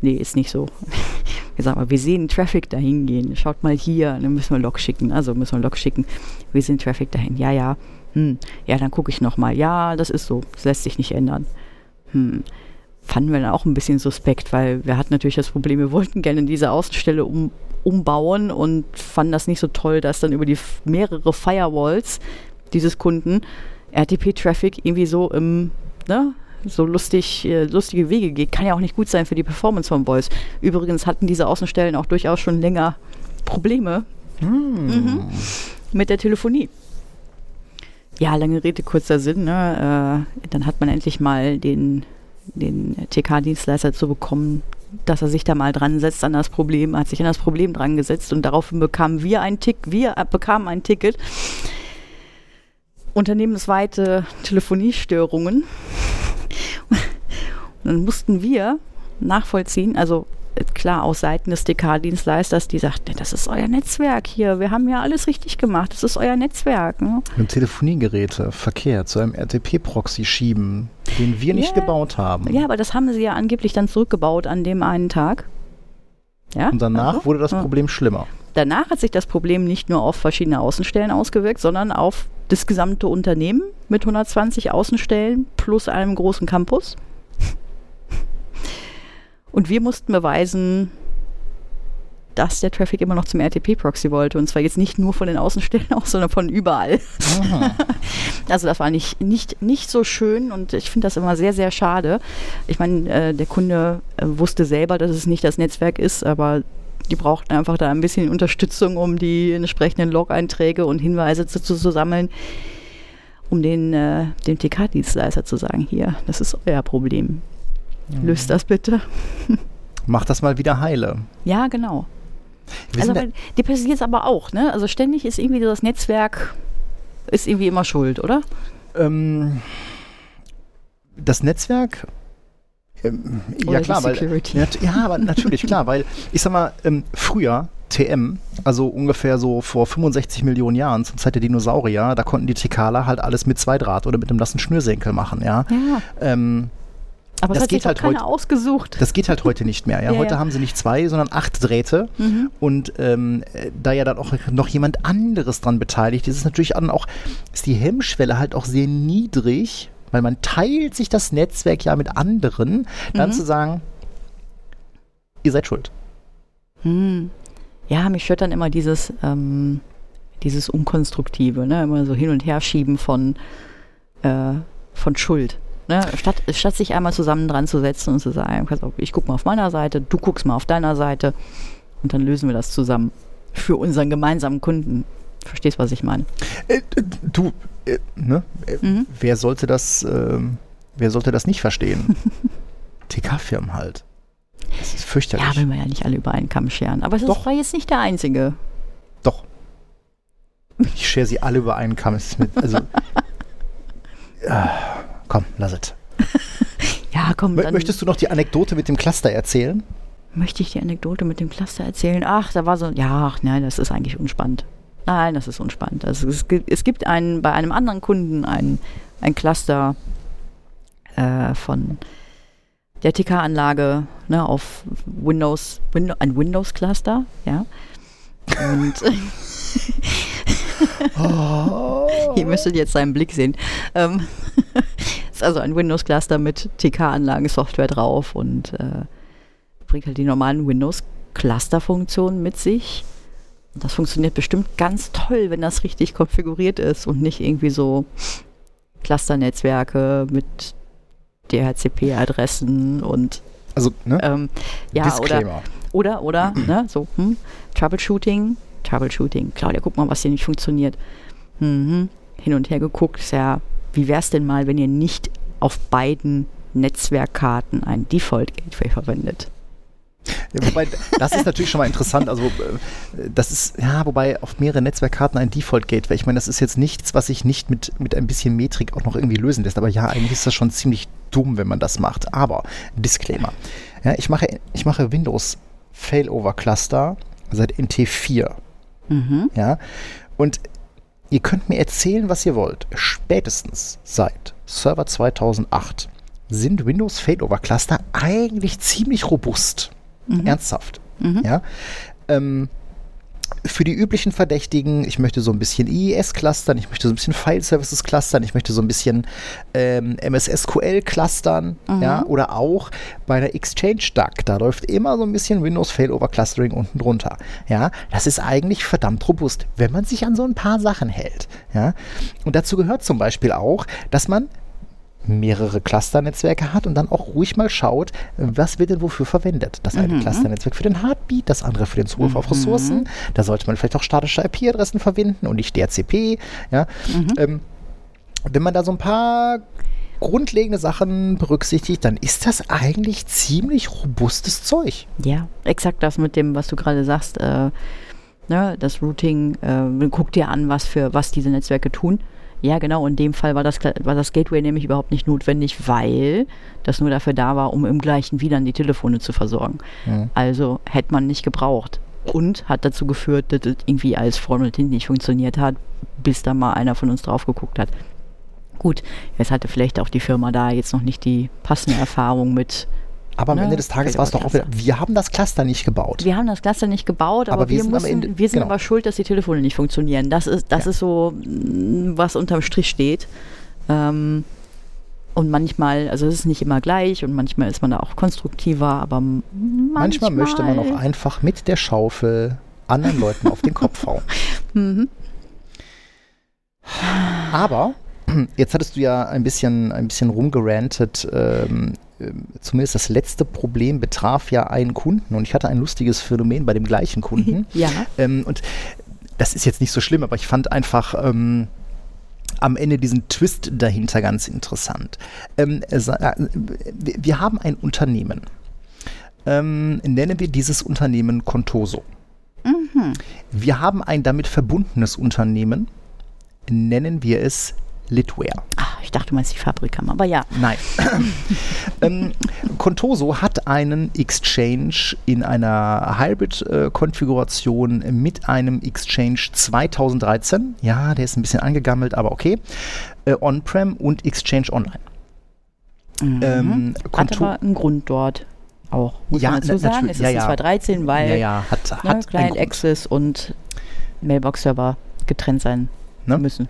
nee, ist nicht so. gesagt, aber wir sehen Traffic dahin gehen. Schaut mal hier, dann müssen wir Log schicken. Also müssen wir Log schicken. Wir sehen Traffic dahin. Ja, ja. Hm. Ja, dann gucke ich nochmal. Ja, das ist so. Das lässt sich nicht ändern. Hm. Fanden wir dann auch ein bisschen suspekt, weil wir hatten natürlich das Problem, wir wollten gerne diese Außenstelle um, umbauen und fanden das nicht so toll, dass dann über die mehrere Firewalls dieses Kunden RTP-Traffic irgendwie so im, ne, so lustig, äh, lustige Wege geht. Kann ja auch nicht gut sein für die Performance von Voice. Übrigens hatten diese Außenstellen auch durchaus schon länger Probleme Mhm. mit der Telefonie. Ja, lange Rede, kurzer Sinn. Ne? Äh, dann hat man endlich mal den, den TK-Dienstleister zu bekommen, dass er sich da mal dran setzt an das Problem, hat sich an das Problem dran gesetzt und daraufhin bekamen wir ein Tick, wir äh, bekamen ein Ticket. Unternehmensweite Telefoniestörungen. Und dann mussten wir nachvollziehen, also klar aus Seiten des DK-Dienstleisters, die sagt, "Ne, das ist euer Netzwerk hier, wir haben ja alles richtig gemacht, das ist euer Netzwerk. Ne? Mit Telefoniegeräte, Verkehr zu einem RTP-Proxy schieben, den wir nicht Ja. gebaut haben. Ja, aber das haben sie ja angeblich dann zurückgebaut an dem einen Tag. Ja? Und danach Also, wurde das ja. Problem schlimmer. Danach hat sich das Problem nicht nur auf verschiedene Außenstellen ausgewirkt, sondern auf das gesamte Unternehmen mit 120 Außenstellen plus einem großen Campus. Und wir mussten beweisen, dass der Traffic immer noch zum RTP-Proxy wollte. Und zwar jetzt nicht nur von den Außenstellen aus, sondern von überall. Also das war nicht, nicht, nicht so schön und ich finde das immer sehr, sehr schade. Ich meine, äh, der Kunde äh, wusste selber, dass es nicht das Netzwerk ist, aber die brauchten einfach da ein bisschen Unterstützung, um die entsprechenden Log-Einträge und Hinweise zu, zu, zu sammeln, um den, äh, dem TK-Dienstleister zu sagen, hier, das ist euer Problem. Löst das bitte. Mach das mal wieder heile. Ja, genau. Also, die passiert es aber auch, ne? Also ständig ist irgendwie das Netzwerk ist irgendwie immer schuld, oder? ähm, das Netzwerk. Ähm, ja, klar, weil. Ja, aber natürlich, klar, weil ich sag mal, ähm, früher, TM, also ungefähr so vor 65 Millionen Jahren, zur Zeit der Dinosaurier, da konnten die Tikaler halt alles mit zwei Draht oder mit einem nassen Schnürsenkel machen, ja. Ja. Ähm, Aber Das das geht halt keiner heute- ausgesucht. das geht halt heute nicht mehr. Ja? Ja, heute ja. haben sie nicht zwei, sondern acht Drähte. Mhm. Und ähm, äh, da ja dann auch noch jemand anderes dran beteiligt ist, ist natürlich dann auch, ist die Hemmschwelle halt auch sehr niedrig, weil man teilt sich das Netzwerk ja mit anderen, dann Mhm. zu sagen, ihr seid schuld. Hm. Ja, mich stört dann immer dieses, ähm, dieses Unkonstruktive, ne? immer so hin und her schieben von, äh, von Schuld. Ne? Statt, statt sich einmal zusammen dran zu setzen und zu sagen, ich guck mal auf meiner Seite, du guckst mal auf deiner Seite und dann lösen wir das zusammen für unseren gemeinsamen Kunden. Verstehst, was ich meine? Äh, äh, du, äh, ne? Äh, Mhm. wer sollte das, ähm, wer sollte das nicht verstehen? TK-Firmen halt. Das ist fürchterlich. Ja, will man ja nicht alle über einen Kamm scheren. Aber Doch. war jetzt nicht der einzige. Doch. Ich schere sie alle über einen Kamm. Es ist mit, also, Ah, komm, lass es. Ja, komm, Mö- Möchtest du noch die Anekdote mit dem Cluster erzählen? möchte ich die Anekdote mit dem Cluster erzählen. Ach, da war so, ja, ach, nein, das ist eigentlich unspannend. Nein, das ist unspannend. Also es, gibt, es gibt einen, bei einem anderen Kunden ein, ein Cluster äh, von der TK-Anlage ne, auf Windows, Windows, ein Windows-Cluster, ja. Und ihr müsstet jetzt seinen Blick sehen. Ähm, ist also ein Windows-Cluster mit TK-Anlagensoftware drauf und äh, bringt halt die normalen Windows-Cluster-Funktionen mit sich. Und das funktioniert bestimmt ganz toll, wenn das richtig konfiguriert ist und nicht irgendwie so Cluster-Netzwerke mit DHCP-Adressen und Also, ne? ähm, ja, oder, Disclaimer. oder, oder, ne, so, hm, Troubleshooting, Troubleshooting. Claudia, guck mal, was hier nicht funktioniert. Mhm. Hin und her geguckt, ist ja, wie wär's denn mal, wenn ihr nicht auf beiden Netzwerkkarten ein Default-Gateway verwendet? Ja, wobei, das ist natürlich schon mal interessant. Also, äh, das ist, ja, wobei auf mehrere Netzwerkkarten ein Default-Gateway. Ich meine, das ist jetzt nichts, was sich nicht mit, mit ein bisschen Metrik auch noch irgendwie lösen lässt. Aber ja, eigentlich ist das schon ziemlich dumm, wenn man das macht. Aber, Disclaimer. Ja, ich mache, ich mache Windows Failover Cluster seit NT4. Mhm. Ja, und ihr könnt mir erzählen, was ihr wollt. Spätestens seit Server 2008 sind Windows Failover Cluster eigentlich ziemlich robust. Ernsthaft. Ja. Ähm, für die üblichen Verdächtigen, ich möchte so ein bisschen IIS clustern, ich möchte so ein bisschen File Services clustern, ich möchte so ein bisschen ähm, MSSQL clustern, ja, oder auch bei der Exchange DAC, da läuft immer so ein bisschen Windows Failover Clustering unten drunter. Ja, das ist eigentlich verdammt robust, wenn man sich an so ein paar Sachen hält. Ja, und dazu gehört zum Beispiel auch, dass man mehrere Clusternetzwerke hat und dann auch ruhig mal schaut, was wird denn wofür verwendet. Das eine Clusternetzwerk für den Heartbeat, das andere für den Zugriff auf Ressourcen. Da sollte man vielleicht auch statische IP-Adressen verwenden und nicht DHCP. Ja. Ähm, wenn man da so ein paar grundlegende Sachen berücksichtigt, dann ist das eigentlich ziemlich robustes Zeug. Ja, exakt das mit dem, was du gerade sagst. Äh, ne, das Routing, äh, guck dir an, was für was diese Netzwerke tun. Ja, genau. In dem Fall war das, war das Gateway nämlich überhaupt nicht notwendig, weil das nur dafür da war, um im gleichen WLAN die Telefone zu versorgen. Mhm. Also hätte man nicht gebraucht. Und hat dazu geführt, dass es irgendwie als vorne und hinten nicht funktioniert hat, bis da mal einer von uns drauf geguckt hat. Gut, jetzt hatte vielleicht auch die Firma da jetzt noch nicht die passende Erfahrung mit. Aber am Ne, Ende des Tages war es doch auch wieder, wir haben das Cluster nicht gebaut. Wir haben das Cluster nicht gebaut, aber, Aber wir wir, sind am mussten, Ende- wir sind genau. aber schuld, dass die Telefone nicht funktionieren. Das ist, das Ja. ist so, mm, was unterm Strich steht. Ähm, und manchmal, also es ist nicht immer gleich und manchmal ist man da auch konstruktiver, aber Manchmal, manchmal, möchte man auch einfach mit der Schaufel anderen Leuten auf den Kopf hauen. Mhm. Aber jetzt hattest du ja ein bisschen, ein bisschen rumgerantet. Ähm, zumindest das letzte Problem betraf ja einen Kunden und ich hatte ein lustiges Phänomen bei dem gleichen Kunden. Ja. ähm, und das ist jetzt nicht so schlimm, aber ich fand einfach ähm, am Ende diesen Twist dahinter ganz interessant. Ähm, es- äh, wir haben ein Unternehmen. Ähm, nennen wir dieses Unternehmen Contoso. Wir haben ein damit verbundenes Unternehmen, nennen wir es Litware. Ach, ich dachte, du meinst die Fabrikam, aber ja. Nein. ähm, Contoso hat einen Exchange in einer Hybrid-Konfiguration mit einem Exchange 2013. Ja, der ist ein bisschen angegammelt, aber okay. Äh, On-Prem und Exchange Online. Ähm, Hat aber einen Grund dort auch, muss Ja, man dazu sagen. Es ist Ja, ja. 213, weil ja, ja, hat, ne, hat Client. Access und Mailbox-Server getrennt sein Ne? müssen.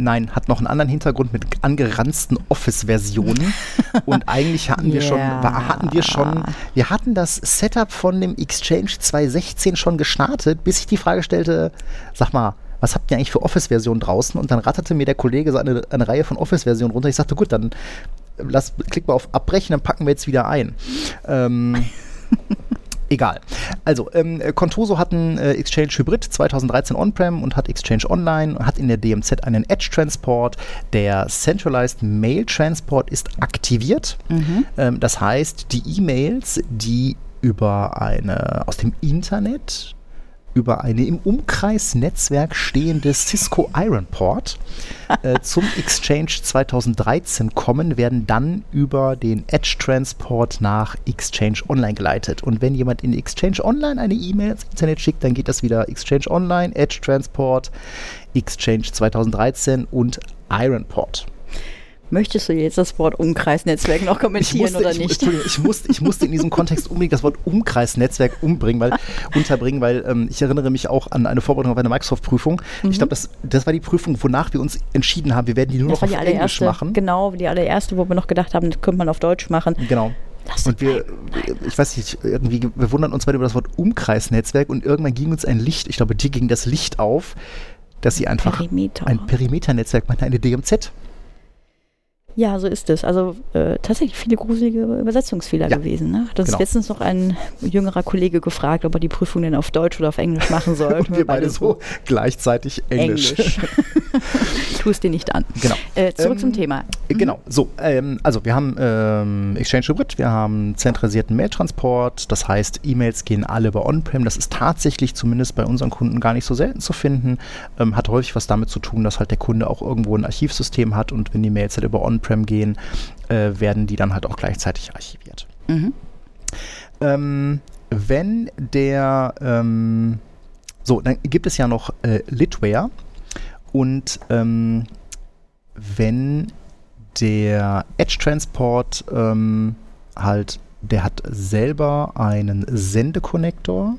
Nein, hat noch einen anderen Hintergrund mit angeranzten Office-Versionen. Und eigentlich hatten wir schon, Ja. wa- hatten wir schon, wir hatten das Setup von dem Exchange 216 schon gestartet, bis ich die Frage stellte, sag mal, was habt ihr eigentlich für Office-Versionen draußen? Und dann ratterte mir der Kollege so eine, eine Reihe von Office-Versionen runter. Ich sagte, gut, dann lass, klick mal auf Abbrechen, dann packen wir jetzt wieder ein. Ähm, Egal. Also, ähm, Contoso hat einen äh, Exchange Hybrid 2013 On-Prem und hat Exchange Online, hat in der DMZ einen Edge-Transport. Der Centralized Mail Transport ist aktiviert. Ähm, das heißt, die E-Mails, die über eine aus dem Internet über eine im Umkreisnetzwerk stehende Cisco Iron Port äh, zum Exchange 2013 kommen, werden dann über den Edge Transport nach Exchange Online geleitet. Und wenn jemand in Exchange Online eine E-Mail ins Internet schickt, dann geht das wieder Exchange Online, Edge Transport, Exchange 2013 und Iron Port. Möchtest du jetzt das Wort Umkreisnetzwerk noch kommentieren oder ich, nicht? Ich, musste, ich musste in diesem Kontext unbedingt das Wort Umkreisnetzwerk umbringen, weil, unterbringen, weil ähm, ich erinnere mich auch an eine Vorbereitung auf eine Microsoft-Prüfung. Ich glaube, das, das war die Prüfung, wonach wir uns entschieden haben, wir werden die nur Das noch auf Englisch allererste, machen. genau, die allererste, wo wir noch gedacht haben, das könnte man auf Deutsch machen. Genau. Das Und wir, ich weiß nicht, irgendwie, wir wundern uns beide über das Wort Umkreisnetzwerk und irgendwann ging uns ein Licht, ich glaube, dir ging das Licht auf, dass sie einfach Perimeter. ein Perimeternetzwerk meinen, eine DMZ. Ja, so ist es. Also äh, tatsächlich viele gruselige Übersetzungsfehler Ja, gewesen. Ne? Das genau. ist letztens noch ein jüngerer Kollege gefragt, ob er die Prüfung denn auf Deutsch oder auf Englisch machen soll. Und wir beide so gleichzeitig Englisch. Englisch. tu es dir nicht an. Genau. Äh, zurück Ähm, zum Thema. Äh, Genau, so, ähm, also wir haben ähm, Exchange Hybrid, wir haben zentralisierten Mailtransport, das heißt, E-Mails gehen alle über On-Prem, das ist tatsächlich zumindest bei unseren Kunden gar nicht so selten zu finden, ähm, hat häufig was damit zu tun, dass halt der Kunde auch irgendwo ein Archivsystem hat und wenn die Mails halt über On-Prem gehen, äh, werden die dann halt auch gleichzeitig archiviert. Mhm. Ähm, wenn der, ähm, so, dann gibt es ja noch äh, Litware und ähm, wenn der Edge Transport ähm, halt, der hat selber einen Sendekonnektor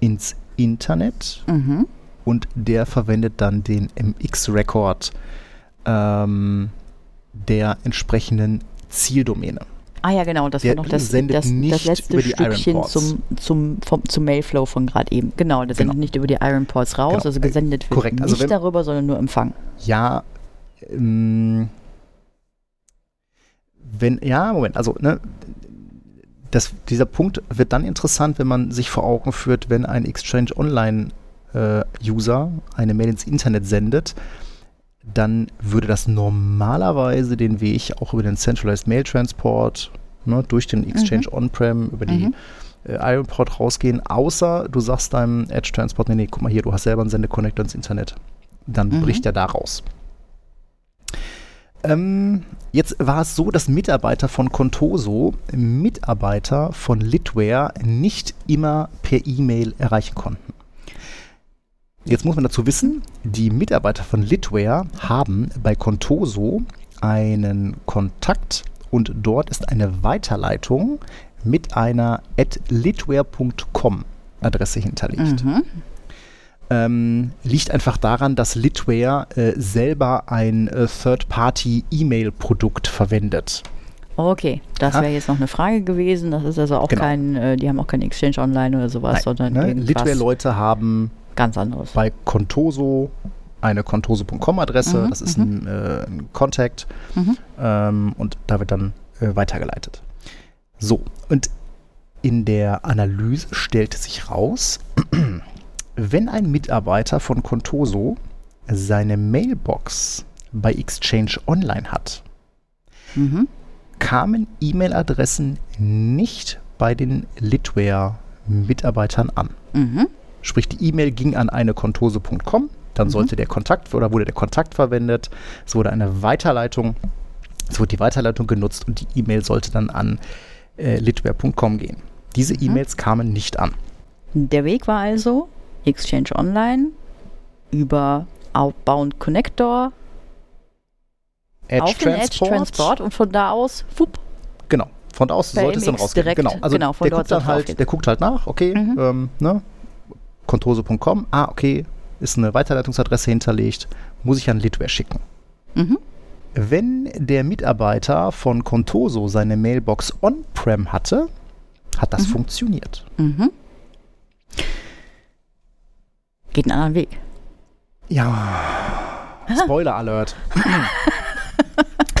ins Internet Mhm. und der verwendet dann den MX-Record ähm, der entsprechenden Zieldomäne. Ah ja, genau, das Der war noch das, das, das letzte Stückchen zum, zum, vom, zum Mailflow von gerade eben. Genau, das Genau. sendet nicht über die Iron Ports raus, Genau, also gesendet wird korrekt. Also nicht wenn- darüber, sondern nur empfangen. Ja, ähm, wenn, ja, Moment, also, ne, das, dieser Punkt wird dann interessant, wenn man sich vor Augen führt, wenn ein Exchange Online äh, User eine Mail ins Internet sendet, dann würde das normalerweise den Weg auch über den Centralized Mail Transport ne, durch den Exchange On-Prem, über die Mhm. äh, Ironport rausgehen, außer du sagst deinem Edge Transport, nee, nee, guck mal hier, du hast selber einen Sendeconnector ins Internet. Dann Mhm. bricht er da raus. Ähm, jetzt war es so, dass Mitarbeiter von Contoso Mitarbeiter von Litware nicht immer per E-Mail erreichen konnten. Jetzt muss man dazu wissen, die Mitarbeiter von Litware haben bei Contoso einen Kontakt und dort ist eine Weiterleitung mit einer at litware.com Adresse hinterlegt. Mhm. Ähm, liegt einfach daran, dass Litware äh, selber ein äh, Third-Party-E-Mail-Produkt verwendet. Okay, das Ja. wäre jetzt noch eine Frage gewesen. Das ist also auch Genau. kein, äh, die haben auch kein Exchange Online oder sowas, sondern ne? Litware-Leute haben ganz anderes. bei Contoso eine contoso.com-Adresse, Mhm, das ist mhm. ein, äh, ein Contact Mhm. ähm, und da wird dann äh, weitergeleitet. So, und in der Analyse stellte sich raus, wenn ein Mitarbeiter von Contoso seine Mailbox bei Exchange Online hat, Mhm. kamen E-Mail-Adressen nicht bei den Litware-Mitarbeitern an. Mhm. Sprich, die E-Mail ging an eine contose.com, dann Mhm. sollte der Kontakt oder wurde der Kontakt verwendet, es wurde eine Weiterleitung, es wurde die Weiterleitung genutzt und die E-Mail sollte dann an äh, litware.com gehen. Diese Mhm. E-Mails kamen nicht an. Der Weg war also Exchange Online über Outbound Connector Edge auf den Edge Transport und von da aus, wupp, Genau. Von da aus sollte es dann rausgehen. direkt, genau. Also genau, von der, dort guckt dann halt, der guckt halt nach, okay, Mhm. ähm, ne? Contose.com, ah, okay, ist eine Weiterleitungsadresse hinterlegt, muss ich an Litware schicken. Mhm. Wenn der Mitarbeiter von Contoso seine Mailbox on-prem hatte, hat das Mhm. funktioniert. Mhm. Geht einen anderen Weg. Ja. Spoiler Alert.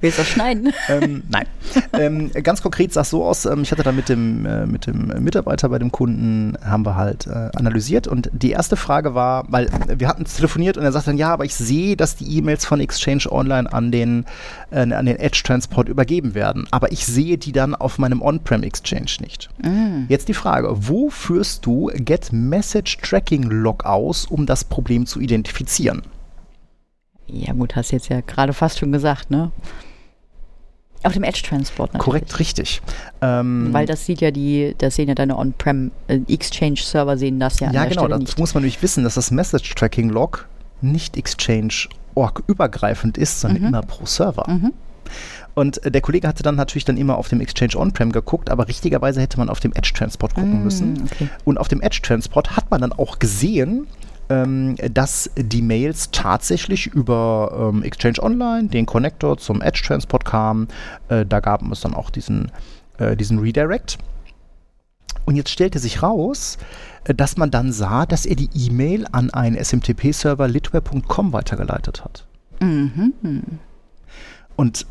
Willst du das schneiden? ähm, nein. ähm, ganz konkret sah es so aus, ähm, ich hatte da mit dem, äh, mit dem Mitarbeiter bei dem Kunden, haben wir halt äh, analysiert und die erste Frage war, weil wir hatten telefoniert und er sagte dann, ja, aber ich sehe, dass die E-Mails von Exchange Online an den, äh, an den Edge Transport übergeben werden, aber ich sehe die dann auf meinem On-Prem Exchange nicht. Mhm. Jetzt die Frage, wo führst du Get Message Tracking Log aus, um das Problem zu identifizieren? Ja gut, hast jetzt ja gerade fast schon gesagt, ne? Auf dem Edge Transport natürlich. Korrekt, richtig. Ähm, Weil das sieht ja die, das sehen ja deine On-Prem äh, Exchange-Server sehen das ja, Ja, genau, Stelle das nicht. muss man nämlich wissen, dass das Message Tracking Log nicht Exchange-Org übergreifend ist, sondern Mhm. immer pro Server. Mhm. Und äh, der Kollege hatte dann natürlich dann immer auf dem Exchange On-Prem geguckt, aber richtigerweise hätte man auf dem Edge Transport gucken Mm, müssen. Okay. Und auf dem Edge Transport hat man dann auch gesehen, ähm, dass die Mails tatsächlich über ähm, Exchange Online, den Connector zum Edge Transport kamen. Äh, da gab es dann auch diesen, äh, diesen Redirect. Und jetzt stellte sich raus, äh, dass man dann sah, dass er die E-Mail an einen SMTP-Server litware.com weitergeleitet hat. Mhm. Und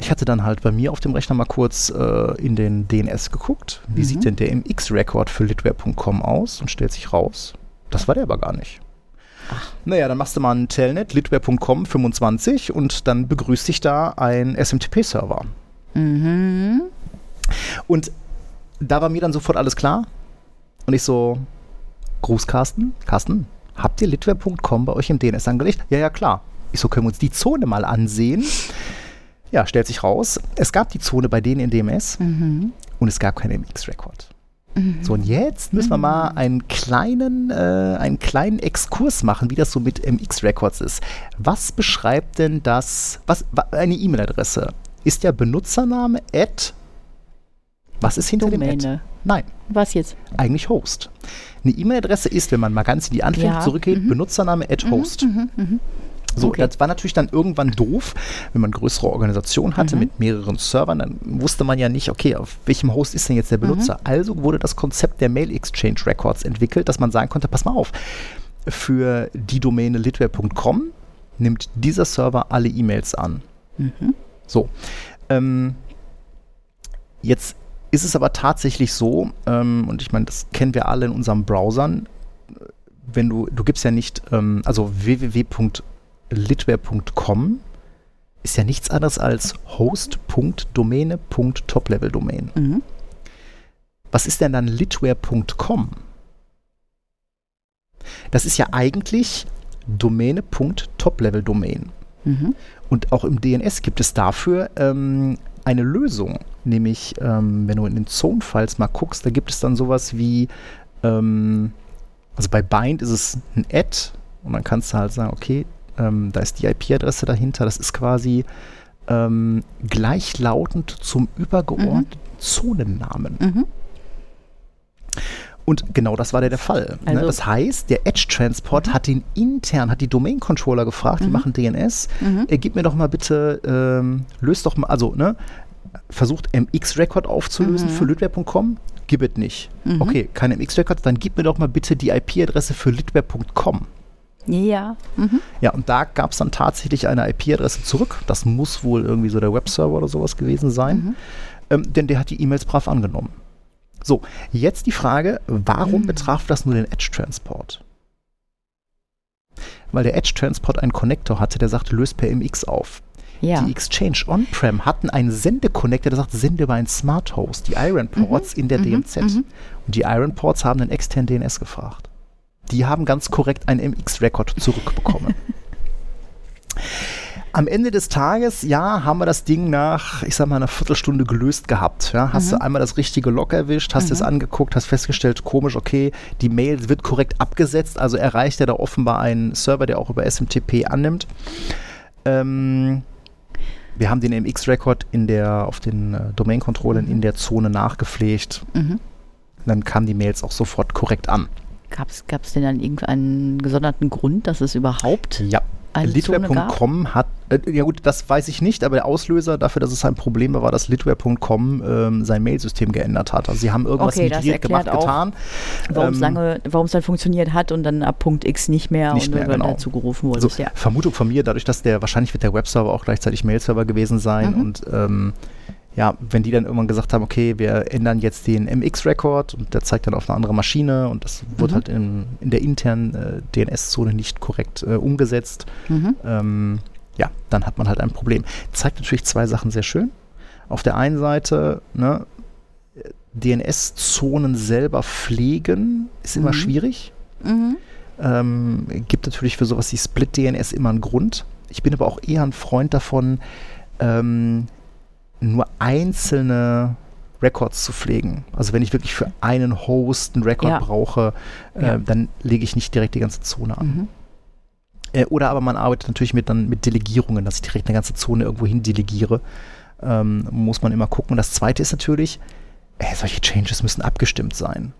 ich hatte dann halt bei mir auf dem Rechner mal kurz äh, in den DNS geguckt. Wie Mhm. sieht denn der MX-Record für litware.com aus? Und stellt sich raus, das war der aber gar nicht. Naja, dann machst du mal ein Telnet, litware.com 25 und dann begrüßt dich da ein SMTP-Server. Mhm. Und da war mir dann sofort alles klar. Und ich so, Gruß Carsten, Carsten, habt ihr litware.com bei euch im DNS angelegt? Ja, ja, klar. Ich so, können wir uns die Zone mal ansehen? Ja, stellt sich raus, es gab die Zone bei denen in DMS Mhm. und es gab keinen MX-Record. So, und jetzt müssen wir mal einen kleinen, äh, einen kleinen Exkurs machen, wie das so mit MX-Records ist. Was beschreibt denn das, was, wa- eine E-Mail-Adresse? Ist der Benutzername at, was ist hinter dem Ad? Domäne. Nein, Was jetzt? eigentlich Host. Eine E-Mail-Adresse ist, wenn man mal ganz in die Anfänge Ja, zurückgeht, mhm. Benutzername at Host. Mhm, mhm. So, Okay. das war natürlich dann irgendwann doof, wenn man größere Organisationen hatte Mhm. mit mehreren Servern, dann wusste man ja nicht, okay, auf welchem Host ist denn jetzt der Benutzer? Mhm. Also wurde das Konzept der Mail Exchange Records entwickelt, dass man sagen konnte, pass mal auf, für die Domäne litware.com nimmt dieser Server alle E-Mails an. Mhm. So. Ähm, jetzt ist es aber tatsächlich so, ähm, und ich meine, das kennen wir alle in unseren Browsern, wenn du, du gibst ja nicht, ähm, also www.litware.com ist ja nichts anderes als host.domäne.toplevel-Domain. Mhm. Was ist denn dann litware.com? Das ist ja eigentlich Domäne.toplevel-Domain. Mhm. Und auch im DNS gibt es dafür ähm, eine Lösung. Nämlich, ähm, wenn du in den Zone-Files mal guckst, da gibt es dann sowas wie, ähm, also bei Bind ist es ein Add und dann kannst du halt sagen, okay, ähm, da ist die IP-Adresse dahinter. Das ist quasi ähm, gleichlautend zum übergeordneten Zonennamen. Mhm. Und genau das war der, der Fall. ne? Also- Das heißt, der Edge-Transport hat den intern, hat die Domain-Controller gefragt, die Mhm. machen DNS, Mhm. äh, gib mir doch mal bitte, ähm, löst doch mal, also, ne, versucht MX-Record aufzulösen Mhm. für litware.com, gib es nicht. Mhm. Okay, kein MX-Record, dann gib mir doch mal bitte die IP-Adresse für litware.com. Ja. Mhm. Ja, und da gab es dann tatsächlich eine IP-Adresse zurück. Das muss wohl irgendwie so der Webserver oder sowas gewesen sein. Mhm. Ähm, denn der hat die E-Mails brav angenommen. So, jetzt die Frage, warum Mhm. betraf das nur den Edge-Transport? Weil der Edge-Transport einen Connector hatte, der sagte, löst per MX auf. Ja. Die Exchange On-Prem hatten einen Sendeconnector, der sagt, sende über einen Smart Host, die Iron Ports in der Mhm, DMZ. mhm. Und die Iron Ports haben einen externen DNS gefragt. Die haben ganz korrekt einen MX-Record zurückbekommen. Am Ende des Tages, ja, haben wir das Ding nach, ich sag mal, einer Viertelstunde gelöst gehabt. Ja, hast Mhm. du einmal das richtige Log erwischt, hast es angeguckt, hast festgestellt, komisch, okay, die Mail wird korrekt abgesetzt, also erreicht er da offenbar einen Server, der auch über SMTP annimmt. Ähm, wir haben den MX-Record in der, auf den äh, Domain-Controllern in der Zone nachgepflegt. Mhm. Dann kamen die Mails auch sofort korrekt an. Gab es denn dann irgendeinen gesonderten Grund, dass es überhaupt Ja. Litware.com hat, äh, ja gut, das weiß ich nicht, aber der Auslöser dafür, dass es ein Problem war, war, dass Litware.com ähm, sein Mailsystem geändert hat. Also sie haben irgendwas Okay, migriert, gemacht, auch, getan. Warum es Ähm, lange, warum es dann funktioniert hat und dann ab Punkt X nicht mehr Nicht und mehr, genau. dazu gerufen Also wurdest, ja. Vermutung von mir, dadurch, dass der, wahrscheinlich wird der Webserver auch gleichzeitig Mail-Server gewesen sein Mhm. und ähm, ja, wenn die dann irgendwann gesagt haben, okay, wir ändern jetzt den MX-Record und der zeigt dann auf eine andere Maschine und das Mhm. halt in, in der internen äh, DNS-Zone nicht korrekt äh, umgesetzt, Mhm. ähm, ja, dann hat man halt ein Problem. Zeigt natürlich zwei Sachen sehr schön. Auf der einen Seite, ne, DNS-Zonen selber pflegen ist immer Mhm. schwierig. Mhm. Ähm, gibt natürlich für sowas wie Split-DNS immer einen Grund. Ich bin aber auch eher ein Freund davon, ähm, nur einzelne Records zu pflegen. Also wenn ich wirklich für einen Host einen Record Ja. brauche, äh, Ja. dann lege ich nicht direkt die ganze Zone an. Mhm. Äh, oder aber man arbeitet natürlich mit, dann mit Delegierungen, dass ich direkt eine ganze Zone irgendwo hin delegiere. Ähm, muss man immer gucken. Und das zweite ist natürlich, äh, solche Changes müssen abgestimmt sein.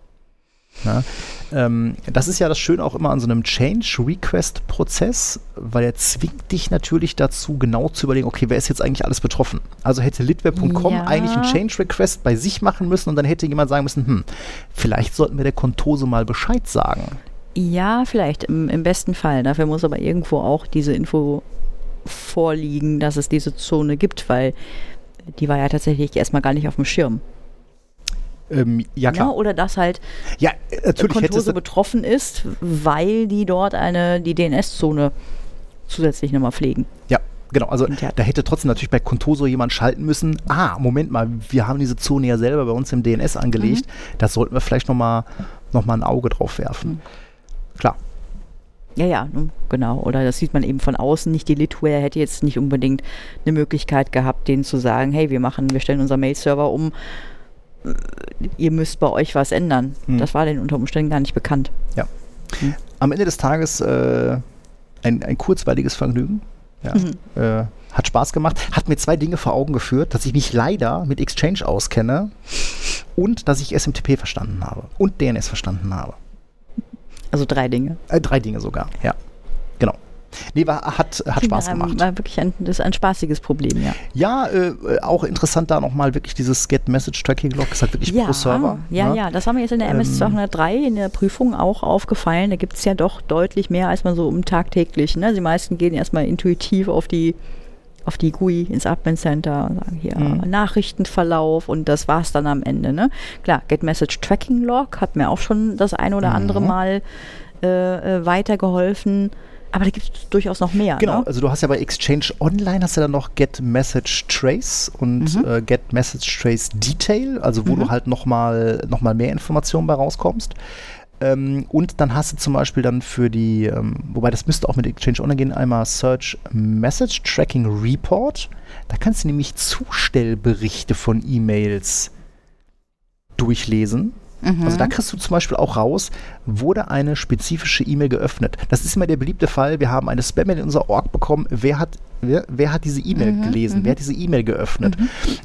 Na? Ähm, das ist ja das Schöne auch immer an so einem Change-Request-Prozess, weil er zwingt dich natürlich dazu, genau zu überlegen, okay, wer ist jetzt eigentlich alles betroffen? Also hätte litware.com Ja. eigentlich einen Change-Request bei sich machen müssen und dann hätte jemand sagen müssen, hm, vielleicht sollten wir der Kontose mal Bescheid sagen. Ja, vielleicht im, im besten Fall. Dafür muss aber irgendwo auch diese Info vorliegen, dass es diese Zone gibt, weil die war ja tatsächlich erstmal gar nicht auf dem Schirm. Ähm, ja, klar. Ja, oder dass halt Ja, äh, natürlich Kontose betroffen ist, weil die dort eine, die DNS-Zone zusätzlich nochmal pflegen. Ja, genau. Also Intern. da hätte trotzdem natürlich bei Contoso jemand schalten müssen. Ah, Moment mal, wir haben diese Zone ja selber bei uns im DNS angelegt. Da sollten wir vielleicht nochmal noch mal ein Auge drauf werfen. Klar. Ja, ja, ne, genau. Oder das sieht man eben von außen nicht. Die Litware hätte jetzt nicht unbedingt eine Möglichkeit gehabt, denen zu sagen, hey, wir machen, wir stellen unseren Mail-Server um, ihr müsst bei euch was ändern. Hm. Das war denen unter Umständen gar nicht bekannt. Am Ende des Tages äh, ein, ein kurzweiliges Vergnügen. Ja. Mhm. Äh, hat Spaß gemacht. Hat mir zwei Dinge vor Augen geführt, dass ich mich leider mit Exchange auskenne und dass ich SMTP verstanden habe und DNS verstanden habe. Also drei Dinge. Äh, drei Dinge sogar, ja. Nee, war, hat, hat Spaß War- gemacht. War wirklich ein, das ist ein spaßiges Problem, ja. Ja, äh, auch interessant da nochmal wirklich dieses Get Message Tracking Log ist halt wirklich pro Server. Ja, ne? ja, das haben wir jetzt in der Ähm, MS203 in der Prüfung auch aufgefallen. Da gibt es ja doch deutlich mehr, als man so im tagtäglich. Ne? Die meisten gehen erstmal intuitiv auf die auf die GUI ins Admin Center und sagen hier Mhm. Nachrichtenverlauf und das war's dann am Ende. Ne? Klar, Get Message Tracking Log hat mir auch schon das ein oder andere Mhm. Mal äh, äh, weitergeholfen. Aber da gibt es durchaus noch mehr. Genau, Ne? also du hast ja bei Exchange Online hast du dann noch Get Message Trace und Mhm. äh, Get Message Trace Detail, also wo Mhm. du halt nochmal noch mal mehr Informationen bei rauskommst. Ähm, und dann hast du zum Beispiel dann für die, ähm, wobei das müsste auch mit Exchange Online gehen, einmal Search Message Tracking Report. Da kannst du nämlich Zustellberichte von E-Mails durchlesen. Mhm. Also da kriegst du zum Beispiel auch raus, wurde eine spezifische E-Mail geöffnet. Das ist immer der beliebte Fall. Wir haben eine Spam-Mail in unser Org bekommen. Wer hat, wer, wer hat diese E-Mail Mhm, gelesen? mhm. Wer hat diese E-Mail geöffnet?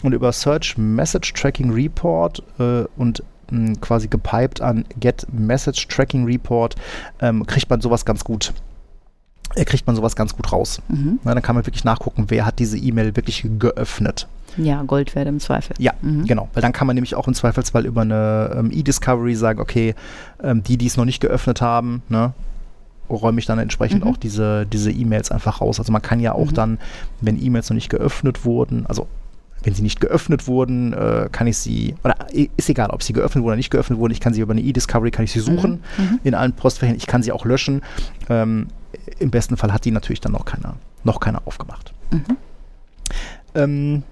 Und über Search Message Tracking Report äh, und mh, quasi gepiped an Get Message Tracking Report ähm, kriegt man sowas ganz gut. Äh, kriegt man sowas ganz gut raus. Mhm. Na, dann kann man wirklich nachgucken, wer hat diese E-Mail wirklich geöffnet. Ja, Gold werde im Zweifel. Ja, Mhm. genau. Weil dann kann man nämlich auch im Zweifelsfall über eine ähm, E-Discovery sagen, okay, ähm, die, die es noch nicht geöffnet haben, ne, räume ich dann entsprechend Mhm. auch diese diese E-Mails einfach raus. Also man kann ja auch Mhm. dann, wenn E-Mails noch nicht geöffnet wurden, also wenn sie nicht geöffnet wurden, äh, kann ich sie, oder i- ist egal, ob sie geöffnet wurden oder nicht geöffnet wurden, ich kann sie über eine E-Discovery, kann ich sie suchen Mhm. in allen Postfächern, ich kann sie auch löschen. Ähm, Im besten Fall hat die natürlich dann noch keiner, noch keiner aufgemacht. Mhm. Ähm,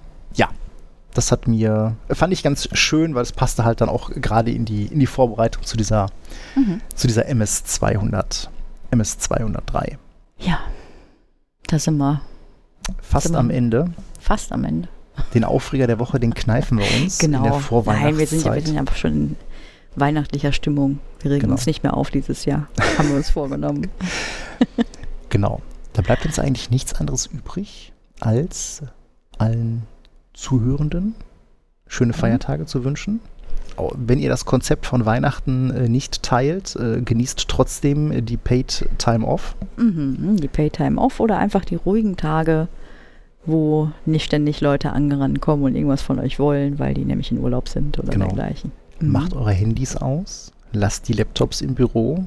das hat mir, fand ich ganz schön, weil es passte halt dann auch gerade in die, in die Vorbereitung zu dieser, Mhm. zu dieser MS200, MS203. Ja, da sind wir Fast Sind wir- am Ende. fast am Ende. Den Aufreger der Woche, den kneifen wir uns in der Genau. Nein, wir Vorweihnachtszeit. sind, wir sind einfach schon in weihnachtlicher Stimmung. Wir regen Genau. uns nicht mehr auf dieses Jahr. Haben wir uns vorgenommen. Genau. Da bleibt uns eigentlich nichts anderes übrig, als allen Zuhörenden schöne Feiertage zu wünschen. Wenn ihr das Konzept von Weihnachten äh, nicht teilt, äh, genießt trotzdem äh, die Paid Time Off. Mhm, die Paytime off oder einfach die ruhigen Tage, wo nicht ständig Leute angerannt kommen und irgendwas von euch wollen, weil die nämlich in Urlaub sind oder Genau. dergleichen. Mhm. Macht eure Handys aus, lasst die Laptops im Büro.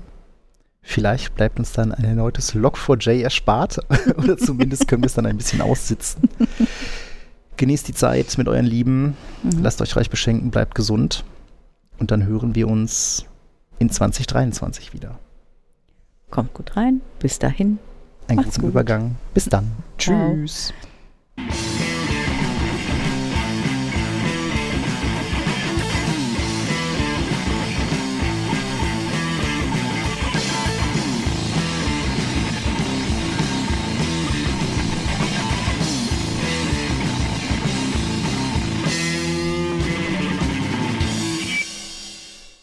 Vielleicht bleibt uns dann ein erneutes Log4j erspart oder zumindest können wir es dann ein bisschen aussitzen. Genießt die Zeit mit euren Lieben, Mhm. lasst euch reich beschenken, bleibt gesund und dann hören wir uns in 2023 wieder. Kommt gut rein. Bis dahin. Einen Macht's guten gut. Übergang. Bis dann. Ciao. Tschüss.